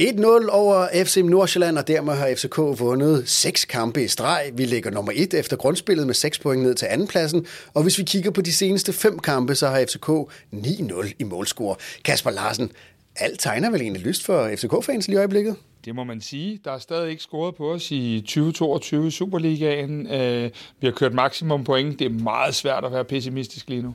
1-0 over FC Nordsjælland, og dermed har FCK vundet seks kampe i streg. Vi ligger nummer 1 efter grundspillet med 6 point ned til andenpladsen, og hvis vi kigger på de seneste fem kampe, så har FCK 9-0 i målscore. Kasper Larsen, alt tegner vel egentlig lyst for FCK-fans lige i øjeblikket? Det må man sige. Der er stadig ikke scoret på os i 2022 Superligaen. Øh, vi har kørt maksimum point. Det er meget svært at være pessimistisk lige nu.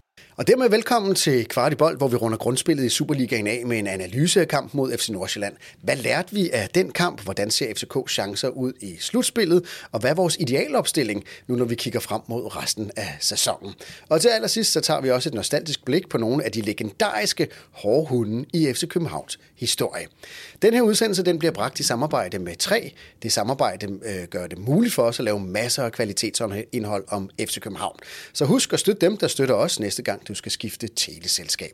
Og dermed velkommen til Kvartibold, hvor vi runder grundspillet i Superligaen af med en analyse af kampen mod FC Nordsjælland. Hvad lærte vi af den kamp? Hvordan ser FCK chancer ud i slutspillet? Og hvad er vores idealopstilling, nu når vi kigger frem mod resten af sæsonen? Og til allersidst, så tager vi også et nostalgisk blik på nogle af de legendariske hårhunde i FC Københavns historie. Den her udsendelse den bliver bragt i samarbejde med 3. Det samarbejde øh, gør det muligt for os at lave masser af kvalitetsindhold om FC København. Så husk at støtte dem, der støtter os næste gang, du skal skifte teleselskab.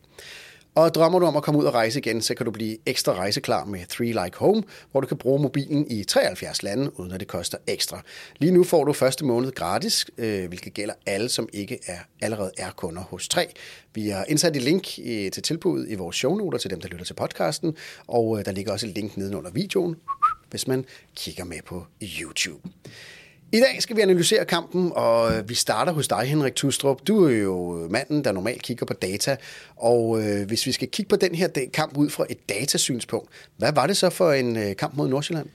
Og drømmer du om at komme ud og rejse igen, så kan du blive ekstra rejseklar med 3 Like Home, hvor du kan bruge mobilen i 73 lande, uden at det koster ekstra. Lige nu får du første måned gratis, øh, hvilket gælder alle, som ikke er allerede er kunder hos 3. Vi har indsat et link øh, til tilbuddet i vores shownoter til dem, der lytter til podcasten, og øh, der ligger også et link nedenunder videoen, hvis man kigger med på YouTube. I dag skal vi analysere kampen, og øh, vi starter hos dig, Henrik Tustrup. Du er jo øh, manden, der normalt kigger på data, og øh, hvis vi skal kigge på den her kamp ud fra et datasynspunkt, hvad var det så for en øh, kamp mod Nordsjælland?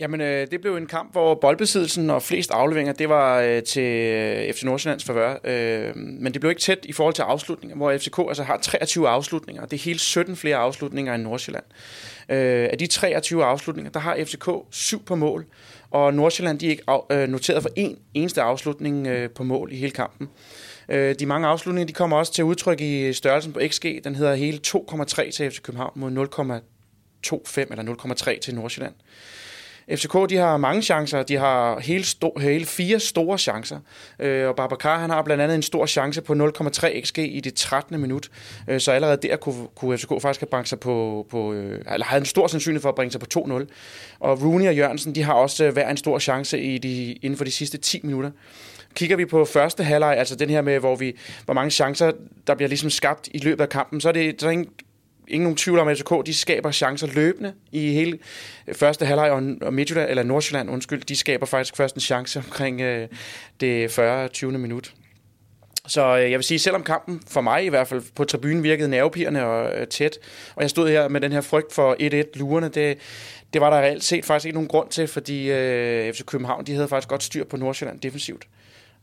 Jamen, øh, det blev en kamp, hvor boldbesiddelsen og flest afleveringer, det var øh, til øh, FC Nordsjællands favør. Øh, men det blev ikke tæt i forhold til afslutninger, hvor FCK altså har 23 afslutninger. Det er hele 17 flere afslutninger end Nordsjælland. Øh, af de 23 afslutninger, der har FCK syv på mål, og Nordsjælland de er ikke af, øh, noteret for en eneste afslutning øh, på mål i hele kampen. Øh, de mange afslutninger de kommer også til udtryk i størrelsen på XG. Den hedder hele 2,3 til FC København mod 0,25 eller 0,3 til Nordsjælland. FCK de har mange chancer. De har hele, sto- hele fire store chancer. Øh, og Babacar han har blandt andet en stor chance på 0,3 xg i det 13. minut. Øh, så allerede der kunne, kunne FCK faktisk have brændt sig på, på øh, eller havde en stor sandsynlighed for at bringe sig på 2-0. Og Rooney og Jørgensen de har også øh, hver en stor chance i de, inden for de sidste 10 minutter. Kigger vi på første halvleg, altså den her med, hvor, vi, hvor mange chancer, der bliver ligesom skabt i løbet af kampen, så er det, der er ingen, ingen nogen tvivl om, at FCK de skaber chancer løbende i hele øh, første halvleg, og Midtjylland, eller Nordsjælland, undskyld, de skaber faktisk først en chance omkring øh, det 40. 20. minut. Så øh, jeg vil sige, selvom kampen for mig i hvert fald på tribunen virkede nervepirrende og øh, tæt, og jeg stod her med den her frygt for 1-1 lurerne, det, det var der reelt set faktisk ikke nogen grund til, fordi øh, FC København de havde faktisk godt styr på Nordsjælland defensivt,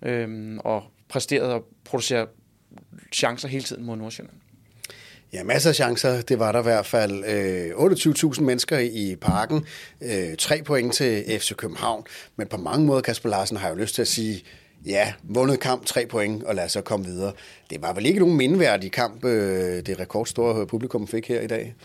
øh, og præsterede og producerede chancer hele tiden mod Nordsjælland. Ja, masser af chancer. Det var der i hvert fald øh, 28.000 mennesker i parken. Øh, tre point til FC København. Men på mange måder, Kasper Larsen, har jeg jo lyst til at sige, ja, vundet kamp, tre point, og lad os så komme videre. Det var vel ikke nogen mindeværdig kamp, øh, det rekordstore publikum fik her i dag?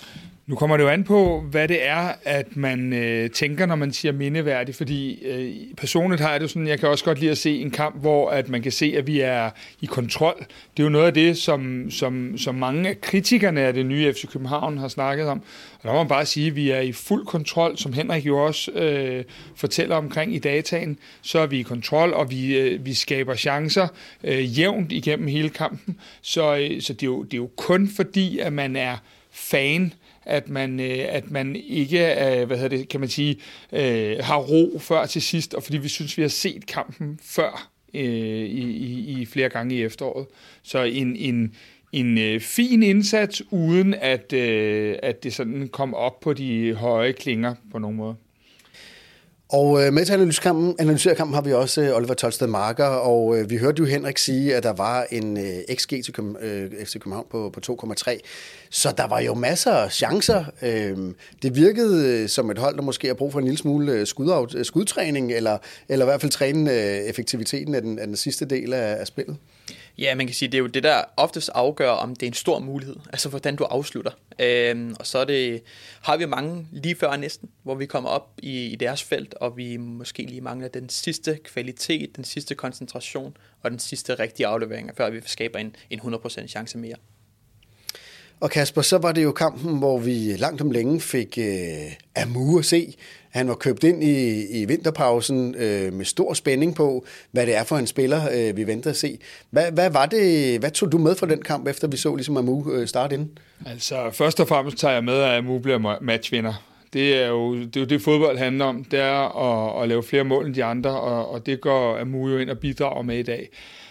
Nu kommer det jo an på, hvad det er, at man øh, tænker, når man siger mindeværdig, fordi øh, personligt har jeg det sådan, jeg kan også godt lide at se en kamp, hvor at man kan se, at vi er i kontrol. Det er jo noget af det, som, som, som mange af kritikerne af det nye FC København har snakket om. Og der må man bare sige, at vi er i fuld kontrol, som Henrik jo også øh, fortæller omkring i dataen. Så er vi i kontrol, og vi, øh, vi skaber chancer øh, jævnt igennem hele kampen. Så, øh, så det, er jo, det er jo kun fordi, at man er fan at man, øh, at man ikke øh, hvad hedder det, kan man sige, øh, har ro før til sidst, og fordi vi synes, vi har set kampen før øh, i, i, i flere gange i efteråret. Så en, en, en øh, fin indsats, uden at, øh, at det sådan kom op på de høje klinger på nogen måde. Og øh, med til analysere kampen, analysere kampen har vi også øh, Oliver Tolsted Marker, og øh, vi hørte jo Henrik sige, at der var en øh, XG til Køben, øh, FC København på, på 2,3. Så der var jo masser af chancer. Øh, det virkede øh, som et hold, der måske har brug for en lille smule øh, øh, skudtræning, eller, eller i hvert fald træne øh, effektiviteten af den, af den sidste del af, af spillet. Ja, man kan sige, det er jo det, der oftest afgør, om det er en stor mulighed. Altså, hvordan du afslutter. Øhm, og så er det, har vi mange lige før næsten, hvor vi kommer op i, i deres felt, og vi måske lige mangler den sidste kvalitet, den sidste koncentration og den sidste rigtige aflevering, før vi skaber en, en 100% chance mere. Og Kasper, så var det jo kampen, hvor vi langt om længe fik øh, Amu at se. Han var købt ind i, i vinterpausen øh, med stor spænding på, hvad det er for en spiller, øh, vi venter at se. Hvad, hvad, var det, hvad tog du med fra den kamp, efter vi så ligesom Amu øh, starte ind? Altså, først og fremmest tager jeg med, at Amu bliver matchvinder. Det er, jo, det er jo det, fodbold handler om. Det er at, at lave flere mål end de andre, og, og det går Amu jo ind og bidrager med i dag.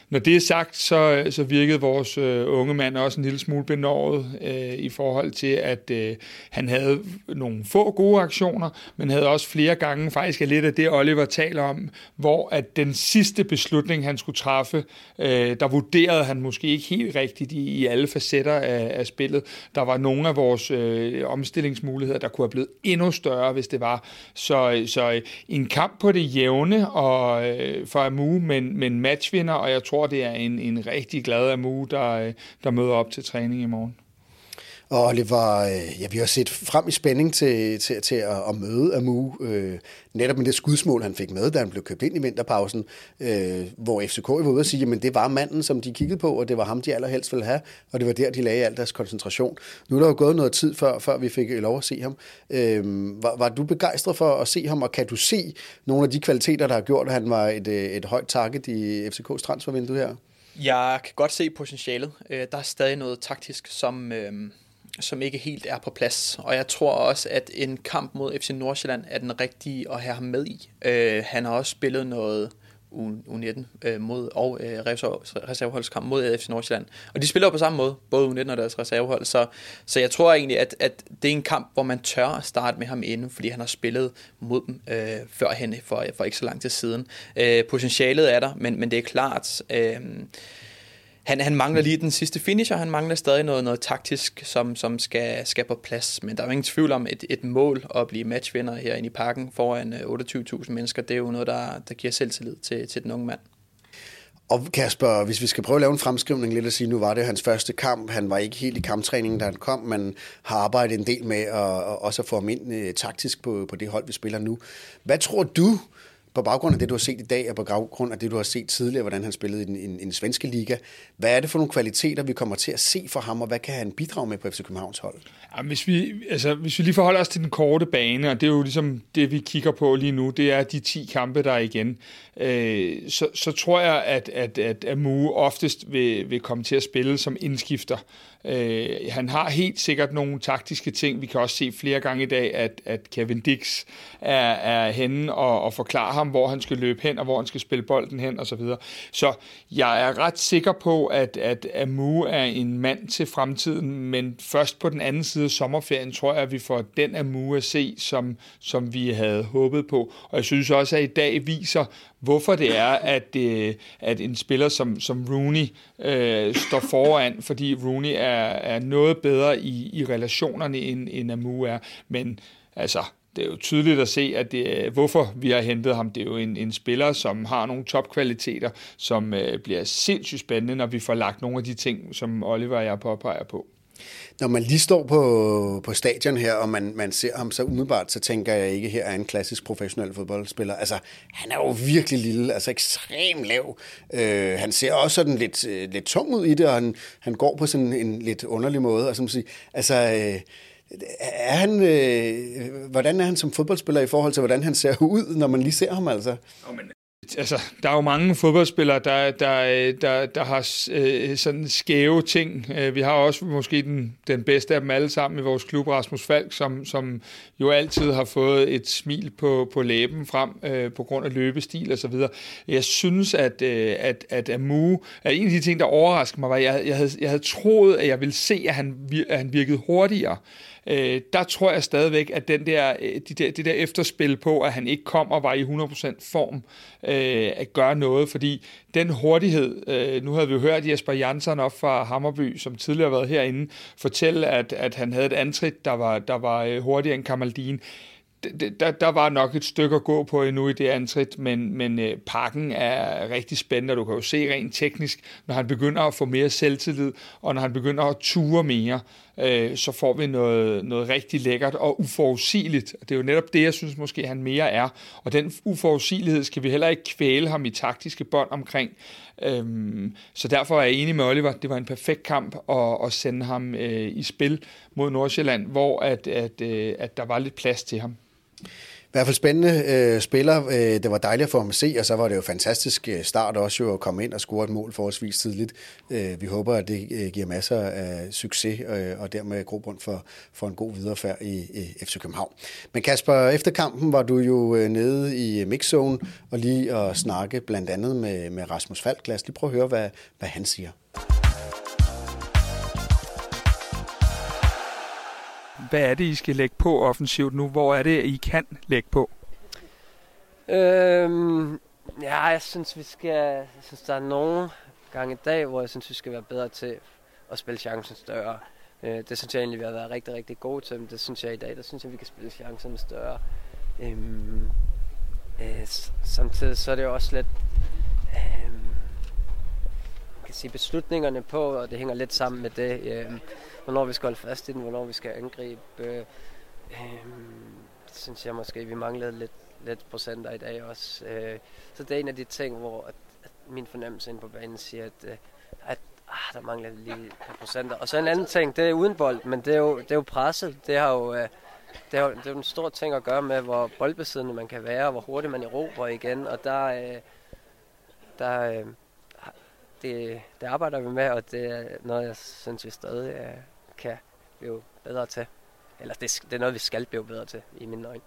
Når det er sagt, så, så virkede vores øh, unge mand også en lille smule benåret øh, i forhold til, at øh, han havde nogle få gode aktioner, men havde også flere gange faktisk lidt af det, Oliver taler om, hvor at den sidste beslutning, han skulle træffe, øh, der vurderede han måske ikke helt rigtigt i, i alle facetter af, af spillet. Der var nogle af vores øh, omstillingsmuligheder, der kunne have blevet endnu større, hvis det var. Så, så en kamp på det jævne og, øh, for Amu, men, men matchvinder, og jeg tror, tror, det er en, en rigtig glad Amu, der, øh, der møder op til træning i morgen. Og Oliver, øh, ja, vi har set frem i spænding til, til, til at, at møde Amu, øh, netop med det skudsmål, han fik med, da han blev købt ind i vinterpausen, øh, hvor FCK var ude og sige, at det var manden, som de kiggede på, og det var ham, de allerhelst ville have, og det var der, de lagde al deres koncentration. Nu er der jo gået noget tid før, før vi fik øh, lov at se ham. Øh, var, var du begejstret for at se ham, og kan du se nogle af de kvaliteter, der har gjort, at han var et, øh, et højt target i FCK's transfervindue her? Jeg kan godt se potentialet. Der er stadig noget taktisk, som som ikke helt er på plads. Og jeg tror også, at en kamp mod FC Nordsjælland er den rigtige at have ham med i. Øh, han har også spillet noget U19 øh, mod, og øh, reserveholdskamp mod FC Nordsjælland. Og de spiller jo på samme måde, både U19 og deres reservehold. Så, så jeg tror egentlig, at, at det er en kamp, hvor man tør at starte med ham inden, fordi han har spillet mod dem øh, førhen for, for ikke så lang tid siden. Øh, potentialet er der, men, men det er klart... Øh, han, han mangler lige den sidste finisher, han mangler stadig noget, noget taktisk, som, som skal, skal på plads. Men der er jo ingen tvivl om, et, et mål at blive matchvinder herinde i parken foran øh, 28.000 mennesker, det er jo noget, der, der giver selvtillid til, til den unge mand. Og Kasper, hvis vi skal prøve at lave en fremskrivning lidt og sige, nu var det hans første kamp, han var ikke helt i kamptræningen, da han kom, men har arbejdet en del med at, at også få ham ind øh, taktisk på, på det hold, vi spiller nu. Hvad tror du, på baggrund af det, du har set i dag, og på baggrund af det, du har set tidligere, hvordan han spillede i den, i, den svenske liga, hvad er det for nogle kvaliteter, vi kommer til at se for ham, og hvad kan han bidrage med på FC Københavns hold? Ja, hvis, vi, altså, hvis vi lige forholder os til den korte bane, og det er jo ligesom det, vi kigger på lige nu, det er de 10 kampe, der er igen, øh, så, så tror jeg, at, at, at Amu oftest vil, vil komme til at spille som indskifter. Øh, han har helt sikkert nogle taktiske ting. Vi kan også se flere gange i dag, at, at Kevin Dix er, er henne og, og forklarer ham, hvor han skal løbe hen, og hvor han skal spille bolden hen, osv. Så, videre. så jeg er ret sikker på, at, at Amu er en mand til fremtiden, men først på den anden side af sommerferien, tror jeg, at vi får den Amu at se, som, som vi havde håbet på. Og jeg synes også, at i dag viser, hvorfor det er, at, øh, at en spiller som, som Rooney øh, står foran, fordi Rooney er, er noget bedre i, i relationerne, end, end Amu er. Men altså, det er jo tydeligt at se, at det, øh, hvorfor vi har hentet ham. Det er jo en, en spiller, som har nogle topkvaliteter, som øh, bliver sindssygt spændende, når vi får lagt nogle af de ting, som Oliver og jeg påpeger på. Når man lige står på, på stadion her, og man, man ser ham så umiddelbart, så tænker jeg ikke, her er en klassisk professionel fodboldspiller. Altså, han er jo virkelig lille, altså ekstremt lav. Øh, han ser også sådan lidt, øh, lidt tung ud i det, og han, han går på sådan en lidt underlig måde. Og man siger, altså øh, er han, øh, hvordan er han som fodboldspiller i forhold til, hvordan han ser ud, når man lige ser ham altså? Oh, men altså, der er jo mange fodboldspillere, der, der, der, der har øh, sådan skæve ting. Øh, vi har også måske den, den bedste af dem alle sammen i vores klub, Rasmus Falk, som, som jo altid har fået et smil på, på læben frem øh, på grund af løbestil osv. Jeg synes, at, øh, at, at Amu, at en af de ting, der overraskede mig, var, at jeg, jeg, havde, jeg havde troet, at jeg ville se, at han, at han virkede hurtigere øh, der tror jeg stadigvæk, at den der, øh, de der, det der efterspil på, at han ikke kom og var i 100% form, øh, at gøre noget, fordi den hurtighed, øh, nu havde vi jo hørt Jesper Jansson op fra Hammerby, som tidligere har været herinde, fortælle, at, at han havde et antrit, der var, der var øh, hurtigere end Kamaldin der, der var nok et stykke at gå på endnu i det antrit, men, men øh, pakken er rigtig spændende, og du kan jo se rent teknisk, når han begynder at få mere selvtillid, og når han begynder at ture mere, øh, så får vi noget, noget rigtig lækkert og uforudsigeligt. Det er jo netop det, jeg synes måske, han mere er. Og den uforudsigelighed skal vi heller ikke kvæle ham i taktiske bånd omkring. Øhm, så derfor er jeg enig med Oliver, det var en perfekt kamp at, at sende ham øh, i spil mod Nordsjælland, hvor at, at, øh, at der var lidt plads til ham. I hvert fald spændende øh, spiller. Øh, det var dejligt at få ham at se, og så var det jo fantastisk øh, start også jo at komme ind og score et mål forholdsvis tidligt. Øh, vi håber, at det øh, giver masser af succes øh, og dermed grobund for, for en god viderefærd i, i FC København. Men Kasper, efter kampen var du jo øh, nede i mixzone og lige at snakke blandt andet med, med Rasmus Falk. Lad os lige prøve at høre, hvad, hvad han siger. Hvad er det, I skal lægge på offensivt nu? Hvor er det, I kan lægge på? Øhm, ja, jeg synes, vi skal... Jeg synes, der er nogle gange i dag, hvor jeg synes, vi skal være bedre til at spille chancen større. Øh, det synes jeg egentlig, vi har været rigtig, rigtig gode til, men det synes jeg i dag, der synes jeg, vi kan spille chancerne større. Øhm, øh, samtidig så er det jo også lidt... Øh, kan sige beslutningerne på, og det hænger lidt sammen med det. Øh, hvornår vi skal holde fast i den, hvornår vi skal angribe. Øh, det synes jeg måske, vi manglede lidt, lidt procenter i dag også. Øh, så det er en af de ting, hvor at, at min fornemmelse inde på banen siger, at, øh, at ah, der mangler lige et par procenter. Og så en anden ting, det er uden bold, men det er jo, det er jo presset. Det har jo... Øh, det er, jo, det er jo en stor ting at gøre med, hvor boldbesiddende man kan være, hvor hurtigt man erobrer igen, og der, øh, der øh, det, det arbejder vi med, og det er noget, jeg synes, vi stadig er, kan blive bedre til. Eller det, det er noget, vi skal blive bedre til, i mine øjne.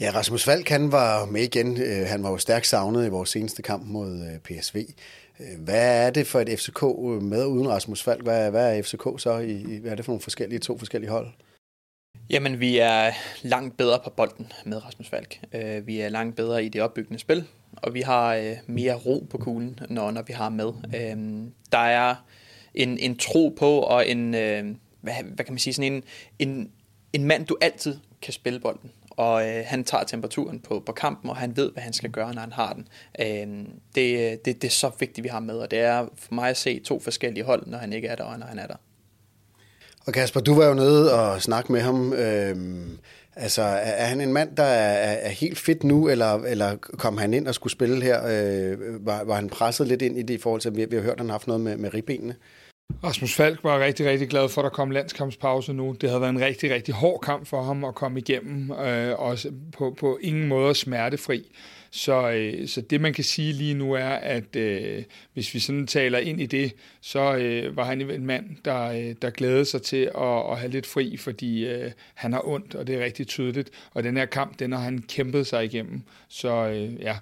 Ja, Rasmus Falk, han var med igen. Øh, han var jo stærkt savnet i vores seneste kamp mod øh, PSV. Øh, hvad er det for et FCK med uden Rasmus Falk? Hvad, hvad er FCK så? I, hvad er det for nogle forskellige, to forskellige hold? Jamen, vi er langt bedre på bolden med Rasmus Falk. Vi er langt bedre i det opbyggende spil, og vi har mere ro på kuglen, når, når vi har med. Der er en, en tro på, og en, øh, hvad, hvad kan man sige, sådan en, en, en mand, du altid kan spille bolden. Og øh, han tager temperaturen på, på kampen, og han ved, hvad han skal gøre, når han har den. Øh, det, øh, det, det er så vigtigt, vi har med, og det er for mig at se to forskellige hold, når han ikke er der, og når han er der. Og Kasper, du var jo nede og snakke med ham. Øh altså, er han en mand, der er, er helt fit nu, eller, eller kom han ind og skulle spille her? Øh, var, var han presset lidt ind i det i forhold til, at vi, vi har hørt, at han har haft noget med, med ribbenene? Rasmus Falk var rigtig, rigtig glad for, at der kom landskampspause nu. Det havde været en rigtig, rigtig hård kamp for ham at komme igennem, øh, og på, på ingen måde smertefri. Så, øh, så det, man kan sige lige nu er, at øh, hvis vi sådan taler ind i det, så øh, var han en mand, der, øh, der glædede sig til at, at have lidt fri, fordi øh, han har ondt, og det er rigtig tydeligt. Og den her kamp, den har han kæmpet sig igennem. Så øh, ja,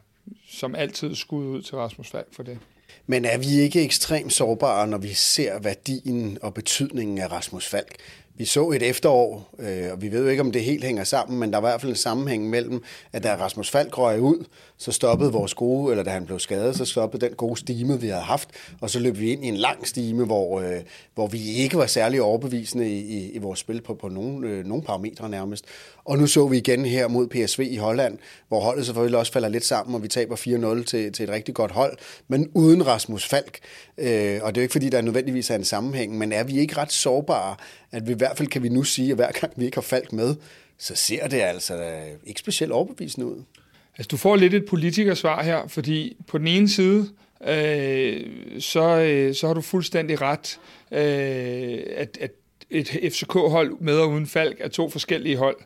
som altid skud ud til Rasmus Falk for det. Men er vi ikke ekstremt sårbare, når vi ser værdien og betydningen af Rasmus Falk? Vi så et efterår, øh, og vi ved jo ikke, om det helt hænger sammen, men der var i hvert fald en sammenhæng mellem, at da Rasmus Falk røg ud, så stoppede vores gode, eller da han blev skadet, så stoppede den gode stime, vi havde haft, og så løb vi ind i en lang stime, hvor, øh, hvor vi ikke var særlig overbevisende i, i, i vores spil på, på nogle, øh, nogen parametre nærmest. Og nu så vi igen her mod PSV i Holland, hvor holdet selvfølgelig også falder lidt sammen, og vi taber 4-0 til, til et rigtig godt hold, men uden Rasmus Falk. Øh, og det er jo ikke, fordi der nødvendigvis er en sammenhæng, men er vi ikke ret sårbare, at vi hver hvert fald kan vi nu sige, at hver gang vi ikke har Falk med, så ser det altså øh, ikke specielt overbevisende ud. Altså, du får lidt et politikersvar her, fordi på den ene side, øh, så, øh, så har du fuldstændig ret, øh, at, at et FCK-hold med og uden Falk er to forskellige hold.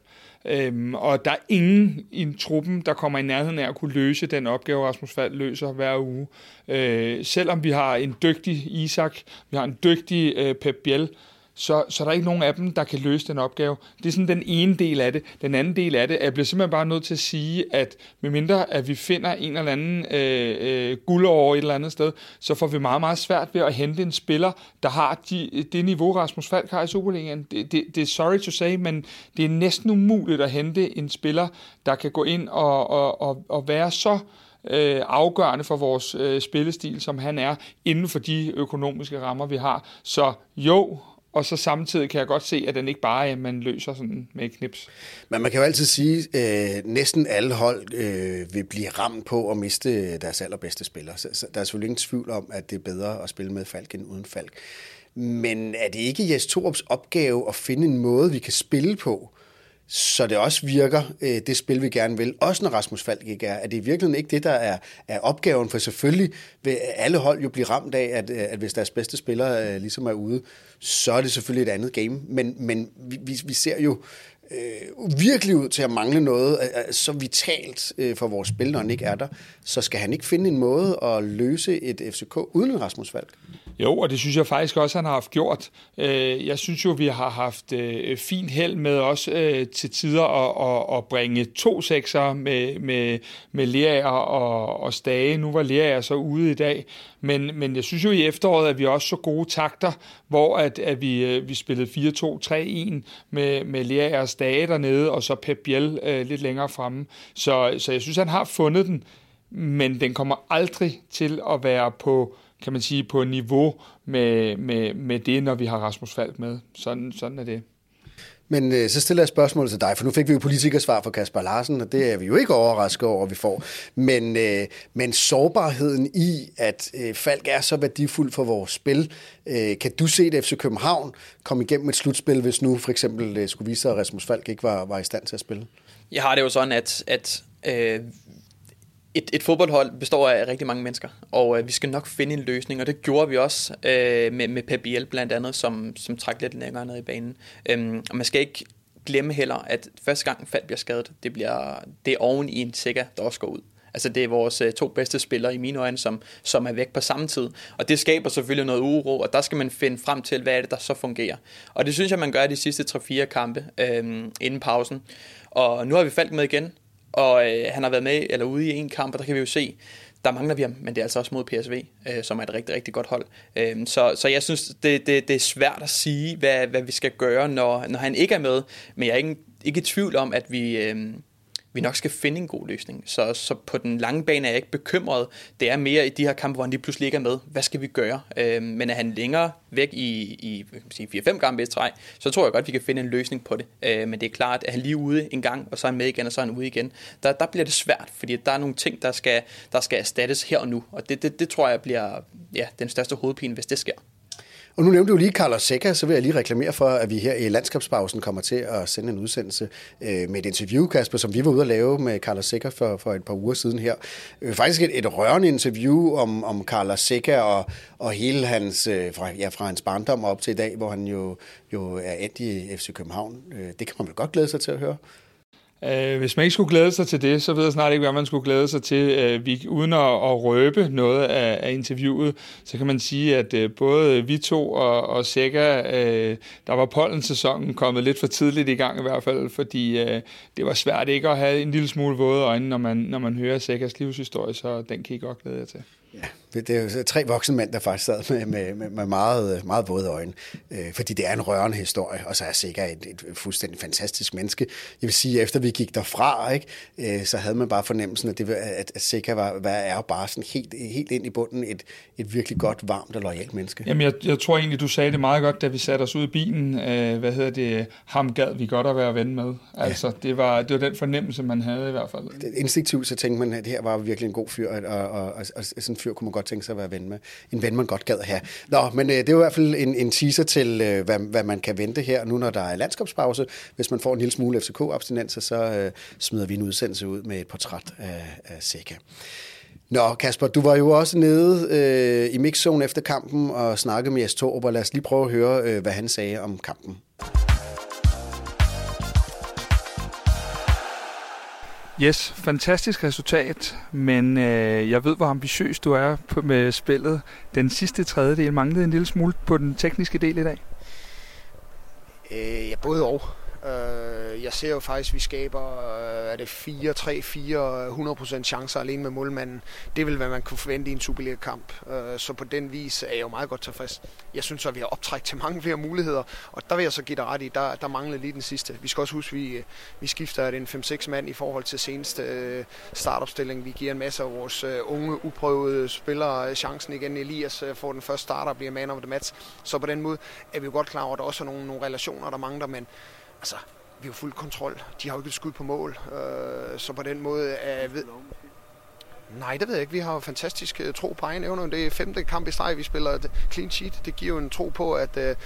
Øhm, og der er ingen i truppen, der kommer i nærheden af at kunne løse den opgave, Rasmus Falk løser hver uge. Øh, selvom vi har en dygtig Isak, vi har en dygtig øh, Pep Biel, så, så der er ikke nogen af dem, der kan løse den opgave. Det er sådan den ene del af det. Den anden del af det, er, jeg bliver simpelthen bare nødt til at sige, at medmindre at vi finder en eller anden øh, øh, guld over et eller andet sted, så får vi meget, meget svært ved at hente en spiller, der har de, det niveau, Rasmus Falk har i Superligaen. Det, det, det er sorry to say, men det er næsten umuligt at hente en spiller, der kan gå ind og, og, og, og være så øh, afgørende for vores øh, spillestil, som han er, inden for de økonomiske rammer, vi har. Så jo, og så samtidig kan jeg godt se, at den ikke bare er, man løser sådan med et knips. Men man kan jo altid sige, at øh, næsten alle hold øh, vil blive ramt på at miste deres allerbedste spillere. Så, så der er selvfølgelig ingen tvivl om, at det er bedre at spille med Falk end uden Falk. Men er det ikke Jes Torups opgave at finde en måde, vi kan spille på, så det også virker, øh, det spil, vi gerne vil, også når Rasmus Falk ikke er. Er det i virkeligheden ikke det, der er, er opgaven? For selvfølgelig vil alle hold jo blive ramt af, at, øh, at hvis deres bedste spillere øh, ligesom er ude, så er det selvfølgelig et andet game. Men, men vi, vi, ser jo øh, virkelig ud til at mangle noget øh, øh, så vitalt øh, for vores spil, når han ikke er der. Så skal han ikke finde en måde at løse et FCK uden Rasmus Falk? Jo, og det synes jeg faktisk også, han har haft gjort. Øh, jeg synes jo, vi har haft øh, fin fint held med os øh, til tider at, at, at bringe to sekser med, med, med Lerager og, og Stage. Nu var Lerager så ude i dag, men, men jeg synes jo i efteråret, at vi også så gode takter, hvor at, at vi, vi spillede 4-2-3-1 med, med Lerager og Stage dernede, og så Pep Biel lidt længere fremme. Så, så jeg synes, han har fundet den, men den kommer aldrig til at være på kan man sige, på niveau med, med, med det, når vi har Rasmus Falk med. Sådan, sådan er det. Men øh, så stiller jeg spørgsmål til dig, for nu fik vi jo politikersvar fra Kasper Larsen, og det er vi jo ikke overrasket over, at vi får. Men, øh, men sårbarheden i, at øh, Falk er så værdifuld for vores spil, øh, kan du se det FC København komme igennem et slutspil, hvis nu for eksempel øh, skulle vise sig, at Rasmus Falk ikke var, var i stand til at spille? Jeg har det jo sådan, at, at øh, et, et fodboldhold består af rigtig mange mennesker, og øh, vi skal nok finde en løsning, og det gjorde vi også øh, med, med Pep Biel blandt andet, som, som trak lidt længere ned i banen. Øhm, og man skal ikke glemme heller, at første gang Fald bliver skadet, det, bliver, det er oven i en sikker, der også går ud. Altså det er vores øh, to bedste spillere i mine øjne, som, som er væk på samme tid. Og det skaber selvfølgelig noget uro, og der skal man finde frem til, hvad er det, der så fungerer. Og det synes jeg, man gør de sidste 3-4 kampe øh, inden pausen. Og nu har vi Falk med igen, og øh, han har været med eller ude i en kamp, og der kan vi jo se, der mangler vi ham, men det er altså også mod PSV, øh, som er et rigtig, rigtig godt hold. Øh, så, så jeg synes, det, det, det er svært at sige, hvad, hvad vi skal gøre, når, når han ikke er med, men jeg er ikke, ikke i tvivl om, at vi... Øh, vi nok skal finde en god løsning. Så, så på den lange bane er jeg ikke bekymret. Det er mere i de her kampe, hvor han lige pludselig ikke er med. Hvad skal vi gøre? Øh, men er han længere væk i, i 4-5 kampe i træ, så tror jeg godt, vi kan finde en løsning på det. Øh, men det er klart, at han lige ude en gang, og så er han med igen, og så er han ude igen. Der, der bliver det svært, fordi der er nogle ting, der skal, der skal erstattes her og nu. Og det, det, det tror jeg bliver ja, den største hovedpine, hvis det sker. Og nu nævnte du lige Carlos Seca, så vil jeg lige reklamere for, at vi her i landskabspausen kommer til at sende en udsendelse øh, med et interview, Kasper, som vi var ude at lave med Carlos Seca for, for et par uger siden her. Øh, faktisk et, et rørende interview om, om Carlos Seca og, og hele hans, øh, fra, ja, fra hans barndom op til i dag, hvor han jo, jo er endt i FC København. Øh, det kan man vel godt glæde sig til at høre. Øh, hvis man ikke skulle glæde sig til det, så ved jeg snart ikke, hvad man skulle glæde sig til. Øh, vi, uden at, at røbe noget af, af interviewet, så kan man sige, at øh, både vi to og, og Sækker, øh, der var pollensæsonen kommet lidt for tidligt i gang i hvert fald, fordi øh, det var svært ikke at have en lille smule våde øjne, når man, når man hører Sækkers livshistorie, så den kan I godt glæde jer til. Ja, det er tre voksne mænd, der faktisk sad med, med, med, meget, meget våde øjne, øh, fordi det er en rørende historie, og så er sikkert et, et fuldstændig fantastisk menneske. Jeg vil sige, efter vi gik derfra, ikke, øh, så havde man bare fornemmelsen, at, det, at, at Sika var, var, er bare sådan helt, helt ind i bunden et, et virkelig godt, varmt og lojalt menneske. Jamen, jeg, jeg tror egentlig, du sagde det meget godt, da vi satte os ud i bilen. Øh, hvad hedder det? Ham gad vi godt at være ven med. Altså, ja. det, var, det var den fornemmelse, man havde i hvert fald. Instinktivt så tænkte man, at det her var virkelig en god fyr, og, og, og, og, og sådan en fyr kunne man godt tænke sig at være ven med. En ven, man godt gad have. Nå, men øh, det er jo i hvert fald en, en teaser til, øh, hvad, hvad man kan vente her, nu når der er landskabspause. Hvis man får en lille smule FCK-abstinenser, så øh, smider vi en udsendelse ud med et portræt af, af Seca. Nå, Kasper, du var jo også nede øh, i mixzone efter kampen og snakkede med Jes Torp, og lad os lige prøve at høre, øh, hvad han sagde om kampen. Yes, fantastisk resultat, men øh, jeg ved, hvor ambitiøs du er på, med spillet. Den sidste tredjedel manglede en lille smule på den tekniske del i dag. Øh, ja, både og. Øh, jeg ser jo faktisk, at vi skaber er det 4, 3, 4, 100% chancer alene med målmanden. Det vil, være, man kunne forvente i en Superliga-kamp. Øh, så på den vis er jeg jo meget godt tilfreds. Jeg synes at vi har optrækt til mange flere muligheder, og der vil jeg så give dig ret i, der, der mangler lige den sidste. Vi skal også huske, at vi, øh, vi skifter en 5-6 mand i forhold til seneste øh, startopstilling. Vi giver en masse af vores unge, uprøvede spillere chancen igen. Elias får den første starter og bliver man of the match. Så på den måde er vi jo godt klar over, at der også er nogle, nogle relationer, der mangler, men altså, vi har fuld kontrol. De har jo ikke et skud på mål, øh, så på den måde øh, er ved... Nej, det ved jeg ikke. Vi har jo fantastisk øh, tro på egen evne. Det er femte kamp i streg, vi spiller clean sheet. Det giver jo en tro på, at øh,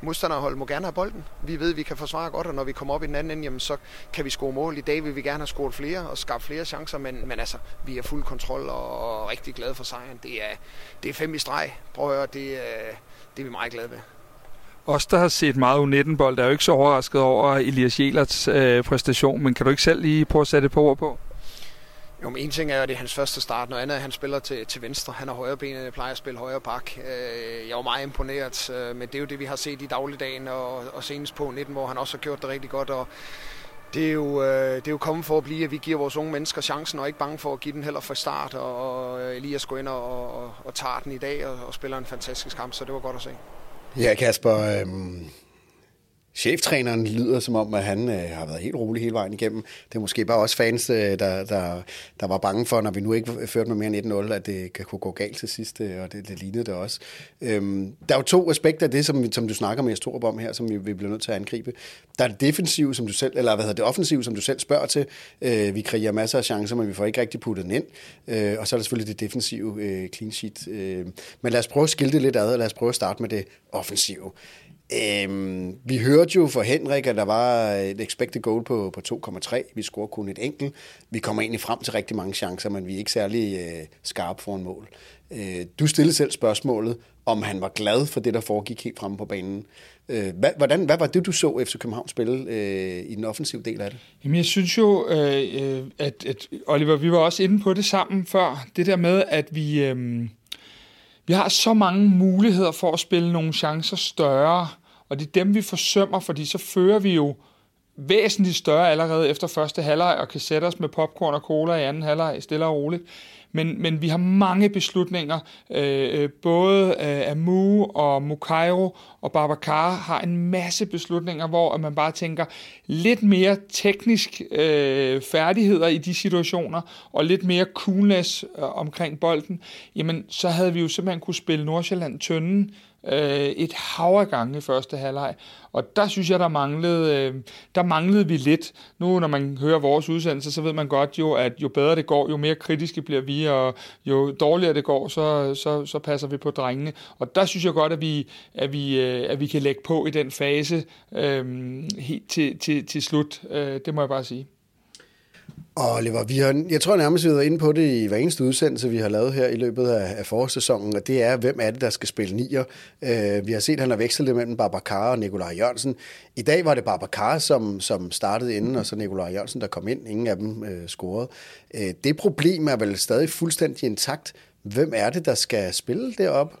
modstanderhold må gerne have bolden. Vi ved, at vi kan forsvare godt, og når vi kommer op i den anden ende, jamen, så kan vi score mål. I dag vil vi gerne have scoret flere og skabt flere chancer, men, men altså, vi har fuld kontrol og, og rigtig glade for sejren. Det er, det er fem i streg. Prøv at høre, det, uh, det er vi meget glade ved. Os, der har set meget U19-bold, er jo ikke så overrasket over Elias Jelerts øh, præstation, men kan du ikke selv lige prøve at sætte et på ord på? Jo, men en ting er jo, at det er hans første start. Noget andet er, at han spiller til, til venstre. Han har højre ben, og plejer at spille højre bak. Øh, jeg var meget imponeret, øh, men det er jo det, vi har set i dagligdagen, og, og senest på 19, hvor han også har gjort det rigtig godt. Og det er, jo, det er jo kommet for at blive, at vi giver vores unge mennesker chancen, og er ikke bange for at give den heller fra start. Og, og Elias går ind og, og, og tager den i dag, og, og spiller en fantastisk kamp, så det var godt at se. Ja, Kasper, øhm, Cheftræneren lyder som om, at han øh, har været helt rolig hele vejen igennem. Det er måske bare også fans, øh, der, der, der var bange for, når vi nu ikke førte med mere end 1-0, at det kan kunne gå galt til sidst, øh, og det, det lignede det også. Øhm, der er jo to aspekter af det, som, som du snakker med Astrup om her, som vi, vi bliver nødt til at angribe. Der er det defensive, som du selv, eller hvad hedder det offensive, som du selv spørger til. Øh, vi kriger masser af chancer, men vi får ikke rigtig puttet den ind. Øh, og så er der selvfølgelig det defensive øh, clean sheet. Øh, men lad os prøve at skille det lidt ad, og lad os prøve at starte med det offensive. Øhm, vi hørte jo for Henrik, at der var et expected goal på, på 2,3. Vi scorer kun et enkelt. Vi kommer egentlig frem til rigtig mange chancer, men vi er ikke særlig øh, skarpe for en mål. Øh, du stillede selv spørgsmålet, om han var glad for det, der foregik helt fremme på banen. Øh, hvad, hvordan, hvad var det, du så FC København spille øh, i den offensive del af det? Jamen, jeg synes jo, øh, øh at, at Oliver, vi var også inde på det sammen før. Det der med, at vi... Øh, vi har så mange muligheder for at spille nogle chancer større, og det er dem, vi forsømmer, fordi så fører vi jo væsentligt større allerede efter første halvleg, og kan sætte os med popcorn og cola i anden halvleg, stille og roligt. Men, men vi har mange beslutninger. Øh, øh, både øh, Amu og Mukairo og Babacar har en masse beslutninger, hvor man bare tænker lidt mere teknisk øh, færdigheder i de situationer, og lidt mere coolness øh, omkring bolden. Jamen, så havde vi jo simpelthen kunne spille Nordsjælland tønden øh, et hav af gange i første halvleg. Og der synes jeg, der manglede, øh, der manglede vi lidt. Nu, når man hører vores udsendelse, så ved man godt jo, at jo bedre det går, jo mere kritiske bliver vi, og jo dårligere det går, så, så, så passer vi på drengene. Og der synes jeg godt, at vi, at vi, øh, at vi kan lægge på i den fase øh, helt til, til, til slut. Øh, det må jeg bare sige. Og Oliver, vi har, jeg tror nærmest, vi har været inde på det i hver eneste udsendelse, vi har lavet her i løbet af, af forårssæsonen, og det er, hvem er det, der skal spille nier. Øh, vi har set, at han har vekslet det mellem Babacar og Nikolaj Jørgensen. I dag var det Babacar, som, som startede inden, og så Nikolaj Jørgensen, der kom ind. Ingen af dem øh, scorede. Øh, det problem er vel stadig fuldstændig intakt. Hvem er det, der skal spille derop?